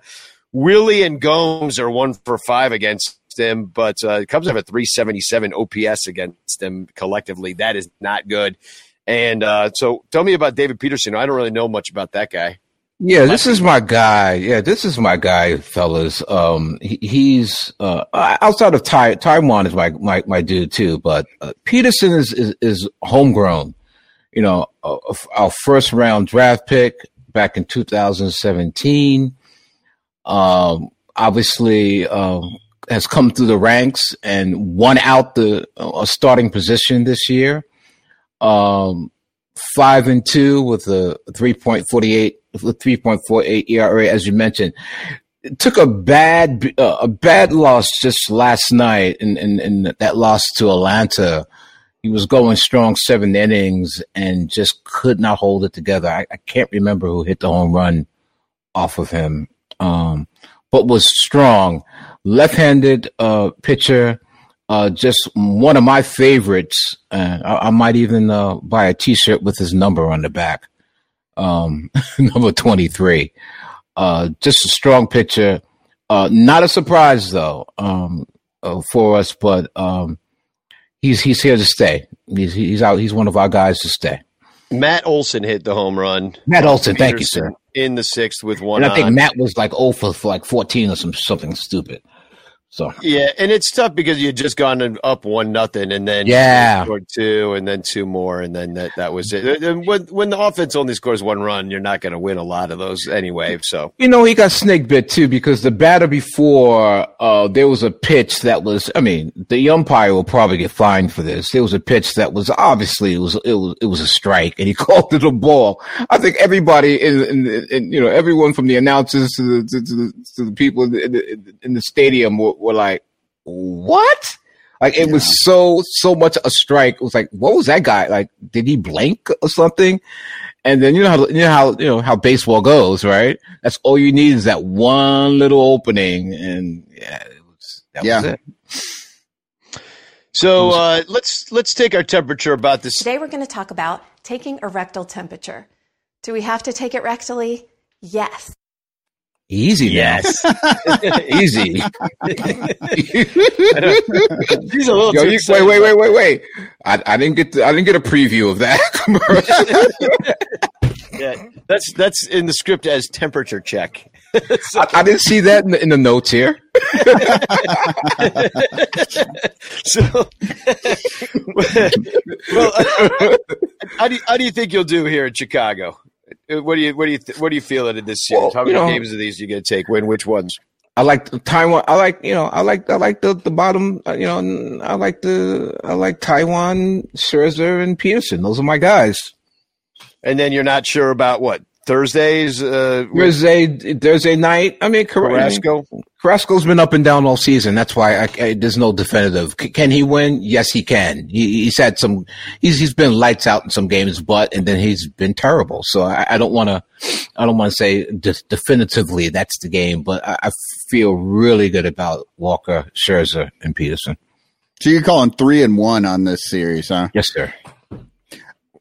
Willie and Gomes are one for five against him, but uh, Cubs have a 377 OPS against them collectively. That is not good. And uh, so tell me about David Peterson. I don't really know much about that guy. Yeah, this is my guy. Yeah, this is my guy, fellas. Um, he, he's uh, outside of Ty, Taijuan is my, my my dude too, but uh, Peterson is, is is homegrown. You know, uh, our first round draft pick back in 2017. Um, obviously, um, has come through the ranks and won out the uh, starting position this year. Um, five and two with a 3.48 with 3.48 ERA, as you mentioned. It took a bad uh, a bad loss just last night, and in, in, in that loss to Atlanta. He was going strong seven innings and just could not hold it together. I, I can't remember who hit the home run off of him, um, but was strong. Left-handed uh, pitcher, uh, just one of my favorites. Uh, I, I, might even uh, buy a T-shirt with his number on the back, um, number twenty-three. Uh, just a strong pitcher. Uh, not a surprise though um, uh, for us, but um, he's he's here to stay. He's he's out. He's one of our guys to stay. Matt Olson hit the home run. Matt Olson, thank you, sir. In the sixth with one. And I think on. Matt was like oh for, for like fourteen or some something stupid. So yeah, and it's tough because you just gone up one nothing, and then yeah, scored two, and then two more, and then that that was it. And when when the offense only scores one run, you're not going to win a lot of those anyway. So you know he got snake bit too because the batter before uh, there was a pitch that was. I mean, the umpire will probably get fined for this. There was a pitch that was obviously it was it was it was a strike, and he called it a ball. I think everybody in, in, in you know everyone from the announcers to the to, to the, to the people in the, in the stadium were, were like, what? Like it yeah. was so so much a strike. It was like, what was that guy? Like, did he blink or something? And then you know how you know how you know how baseball goes, right? That's all you need is that one little opening, and yeah, it was that yeah. was it. So uh, let's let's take our temperature about this. Today we're going to talk about taking a rectal temperature. Do we have to take it rectally? Yes. Easy, yes, easy. He's a little Yo, too you, wait, wait, wait, wait, wait! I, I didn't get the, I didn't get a preview of that. yeah, that's that's in the script as temperature check. so, I, I, didn't see that in the, in the notes here. so, well, uh, how do you, how do you think you'll do here in Chicago? What do you what do you what do you feel in this series? Well, How many you know, games of these are you going to take? Win which ones? I like the Taijuan. I like you know. I like I like the the bottom. uh, You know. I like the I like Taijuan, Scherzer, and Peterson. Those are my guys. And then you're not sure about what Thursdays. Uh, Thursday Thursday night. I mean, Car- Carrasco. Carrasco's been up and down all season. That's why I, I, there's no definitive. C- can he win? Yes, he can. He, he's had some. He's he's been lights out in some games, but and then he's been terrible. So I, I don't want to. I don't want to say de- definitively that's the game, but I, I feel really good about Walker, Scherzer, and Peterson. So you're calling three and one on this series, huh? Yes, sir.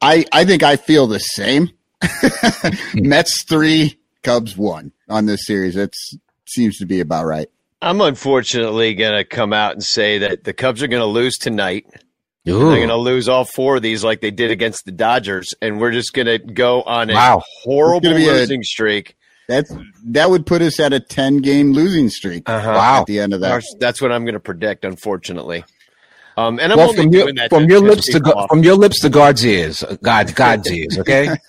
I I think I feel the same. Mets three, Cubs one on this series. That seems to be about right. I'm unfortunately going to come out and say that the Cubs are going to lose tonight. They're going to lose all four of these like they did against the Dodgers, and we're just going to go on a Wow. horrible It's a- losing streak. That's that would put us at a ten game losing streak Uh-huh. Wow. at the end of that. That's what I'm going to predict, unfortunately. Um, and I'm well, only from your, that from your lips to go, from your lips to God's ears, uh, God, God's ears. Okay.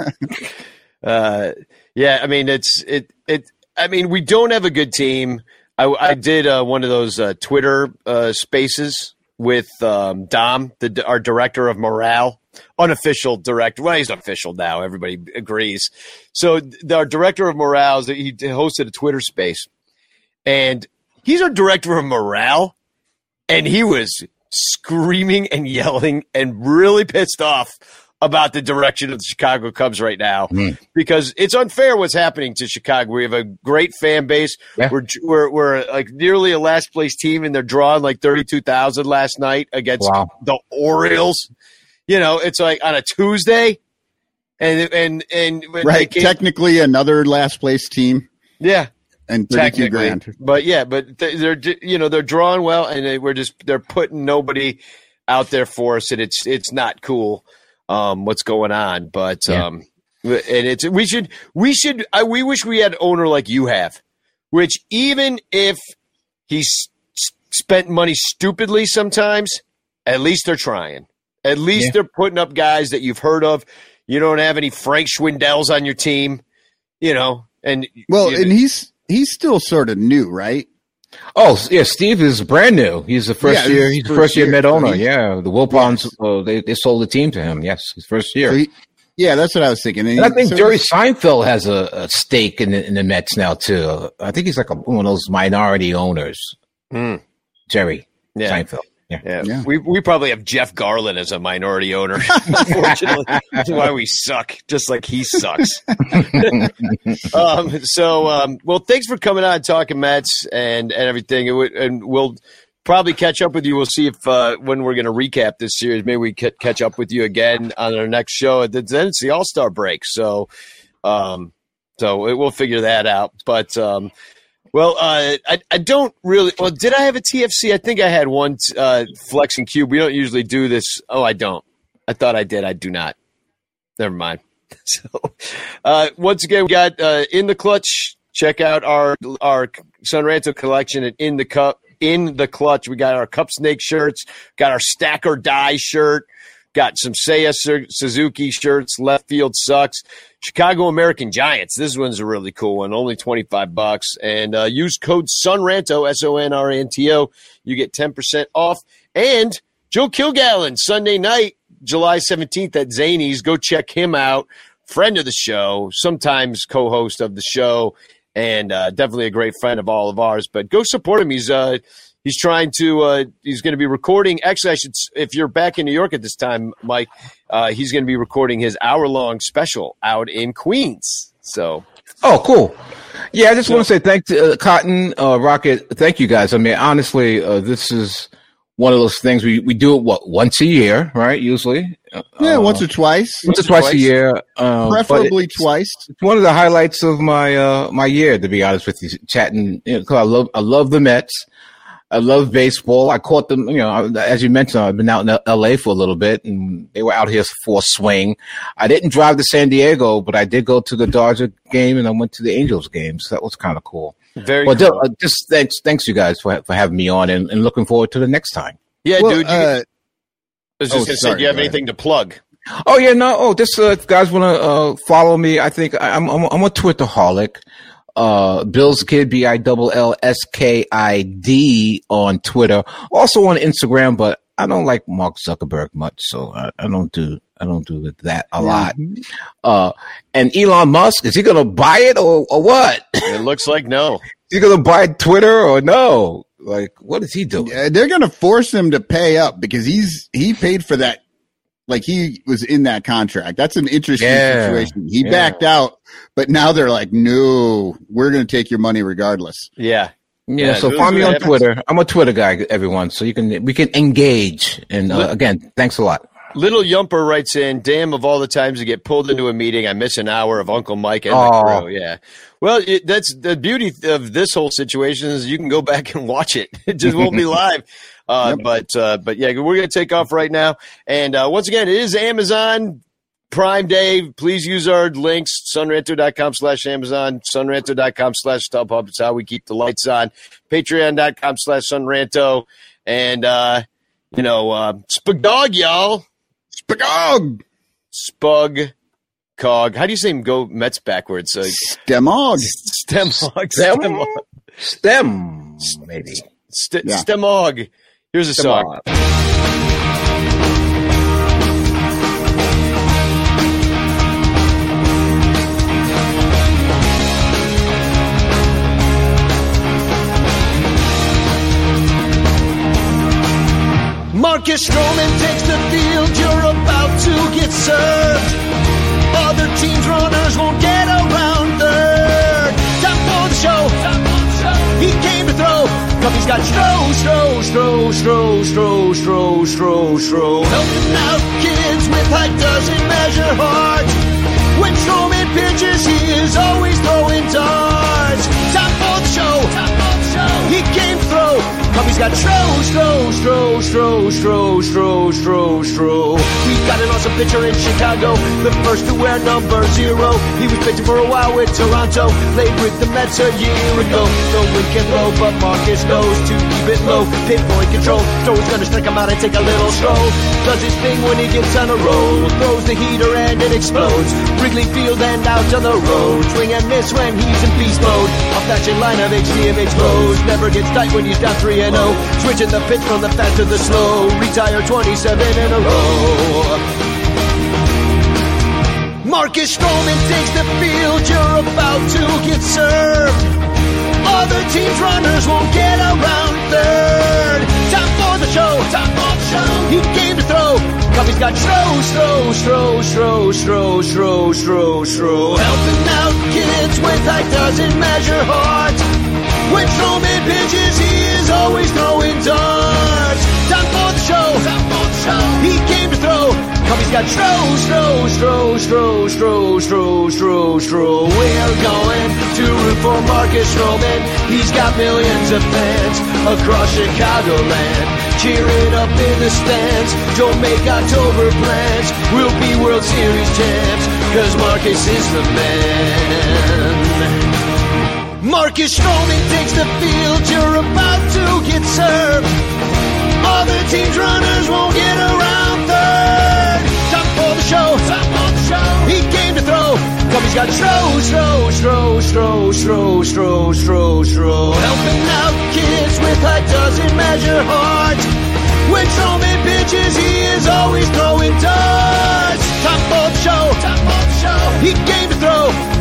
Uh, yeah, I mean it's it it. I mean we don't have a good team. I, I did uh, one of those uh, Twitter uh, spaces with um, Dom, the our director of morale, unofficial director. Well, he's official now. Everybody agrees. So the, our director of morale, he hosted a Twitter space, and he's our director of morale, and he was screaming and yelling and really pissed off about the direction of the Chicago Cubs right now mm. because it's unfair what's happening to Chicago. We have a great fan base. Yeah. We're, we're we're like nearly a last place team, and they're drawing like thirty two thousand last night against Wow. the Orioles. You know, it's like on a Tuesday, and and and Right. came- Technically, another last place team yeah, and 32 technically. grand. But yeah, but they're you know they're drawing well, and they, we're just they're putting nobody out there for us, and it's it's not cool um, what's going on. But Yeah. um, and it's we should we should I, we wish we had an owner like you have, which even if he's spent money stupidly sometimes, at least they're trying. At least Yeah. they're putting up guys that you've heard of. You don't have any Frank Schwindels on your team, you know. And Well, you- and he's he's still sort of new, right? Oh yeah, Steve is brand new. He's the first Yeah, year. He's the first first year year, Met owner. he- yeah, the Wilpons. Uh, they they sold the team to him. Yes, his first year. So he- yeah, that's what I was thinking. and I think so- Jerry Seinfeld has a, a stake in the, in the Mets now too. I think he's like a, one of those minority owners. Hmm. Jerry Yeah. Seinfeld. Yeah. Yeah. Yeah. We we probably have Jeff Garlin as a minority owner. Unfortunately, that's why we suck, just like he sucks. um, so, um, well, thanks for coming on and talking Mets and and everything, It would- and we'll probably catch up with you. We'll see if uh, when we're going to recap this series, maybe we ca- catch up with you again on our next show. Then it's the All Star break, so um, so it, we'll figure that out. But um, well, uh, I, I don't really. Well, did I have a TFC? I think I had one uh, Flex and Cube. We don't usually do this. Oh, I don't. I thought I did. I do not. Never mind. So, uh, once again, we got uh, in the clutch. Check out our our Son Ranto collection at in the cup. In the clutch, we got our Cup Snake shirts. Got our Stack or Die shirt. Got some Seiya Suzuki shirts. Left field sucks. Chicago American Giants. This one's a really cool one. Only 25 bucks. And uh, use code SONRANTO, S O N R A N T O. You get 10% off. And Joe Kilgallon, Sunday night, July 17th at Zanies. Go check him out. Friend of the show, sometimes co host of the show, and uh, definitely a great friend of all of ours. But go support him. He's uh, he's trying to uh, he's going to be recording. Actually, I should if you're back in New York at this time, Mike, uh, he's going to be recording his hour long special out in Queens. So Oh, cool. Yeah, I just want to say thanks to uh, Cotton uh, Rockett. Thank you guys. I mean, honestly, uh, this is one of those things we, we do it what once a year, right? Usually, uh, yeah, once or twice, once or twice, a year. Um, preferably it's- twice. It's one of the highlights of my uh, my year, to be honest with you. Chatting, you know, 'cause I love I love the Mets. I love baseball. I caught them, you know, as you mentioned, I've been out in L.A. for a little bit, and they were out here for a swing. I didn't drive to San Diego, but I did go to the Dodger game, and I went to the Angels game, so that was kind of cool. very Well, cool. uh, just thanks, thanks you guys for for having me on, and, and looking forward to the next time. yeah, Well, dude. You, uh, I was just oh, going to say, sorry, do you have anything to plug? Oh yeah, no. Oh, just uh, if guys want to uh, follow me. I think I- I'm I'm, I'm a Twitterholic. Uh, Bill's Kid B I double L S K I D on Twitter. Also on Instagram, but I don't like Mark Zuckerberg much, so I, I don't do I don't do that a lot. Uh, and Elon Musk is he gonna buy it or or what? It looks like no. is he gonna buy Twitter or no? Like what is he doing? Yeah, they're going to force him to pay up because he's he paid for that. Like he was in that contract. That's an interesting Yeah, situation. He yeah. backed out, but now they're like, no, we're going to take your money regardless. Yeah. Yeah, Yeah, so those find me on heavens. Twitter. I'm a Twitter guy, everyone. So you can we can engage. And uh, again, thanks a lot. Little Yumper writes in, damn, of all the times to get pulled into a meeting, I miss an hour of Uncle Mike and Aw. the crew. Yeah. Well, it, that's the beauty of this whole situation is you can go back and watch it. It just won't be live. Uh, But, uh, but yeah, we're going to take off right now. And uh, once again, it is Amazon Prime Day. Please use our links, sonranto.com slash Amazon, sonranto.com slash StubHub. It's how we keep the lights on. Patreon.com slash sonranto. And, uh, you know, uh, Spagog, y'all. Spagog. Spug. Cog. How do you say go Mets backwards? Uh, Stemog. Stemog. Stem? Stemog. Stem, maybe. St- Yeah. Stemog. Here's a song. Marcus Stroman takes the field, you're about to get served. Other teams' runners won't get around third. Time for the show. He came to throw. Cubby's got Stro, Stro, Stro, Stro, Stro, Stro, Stro, Stro. Helping out kids with height doesn't measure heart. When Stroman pitches, he is always throwing darts. Time for the show. He to throw. Cubby's got Stro, Stro, Stro, Stro, Stro, Stro, Stro, Stro. We got an awesome pitcher in Chicago, the first to wear number zero. He was pitching for a while with Toronto, played with the Mets a year ago. No wind can blow, but Marcus knows to keep it low. Pinpoint control, so he's gonna strike him out and take a little stroll. Does his thing when he gets on a roll, throws the heater and it explodes. Wrigley Field and out on the road, swing and miss when he's in beast mode. That chain line of HDMH blows, never gets tight when he's down 3 and 0. Switching the pitch from the fast to the slow, retire 27 in a row. Marcus Stroman takes the field, you're about to get served. Other teams' runners won't get around third. Time for the show, time for the show. He came to throw. Cubby's got throw, throw, throw, throw, throw, throw, throw, Stro. Helping out kids with height doesn't measure heart. When Stroman pitches, he is always throwing darts. He came to throw. Cubby's got Stro, Stro, Stro, Stro, Stro, Stro, Stro, Stro. We're going to root for Marcus Stroman. He's got millions of fans across Chicagoland. Cheer it up in the stands. Don't make October plans. We'll be World Series champs. Cause Marcus is the man. Marcus Stroman takes the field. You're about to get served. Other teams' runners won't get around third. Time for the show. Time for the show. He came to throw. Cubby's got Stro, Stro, Stro, Stro, Stro, Stro, Stro, Stro. Helping out kids with height doesn't measure heart. When Stroman pitches, he is always throwing darts. Time for the show. Time for the show. He came to throw.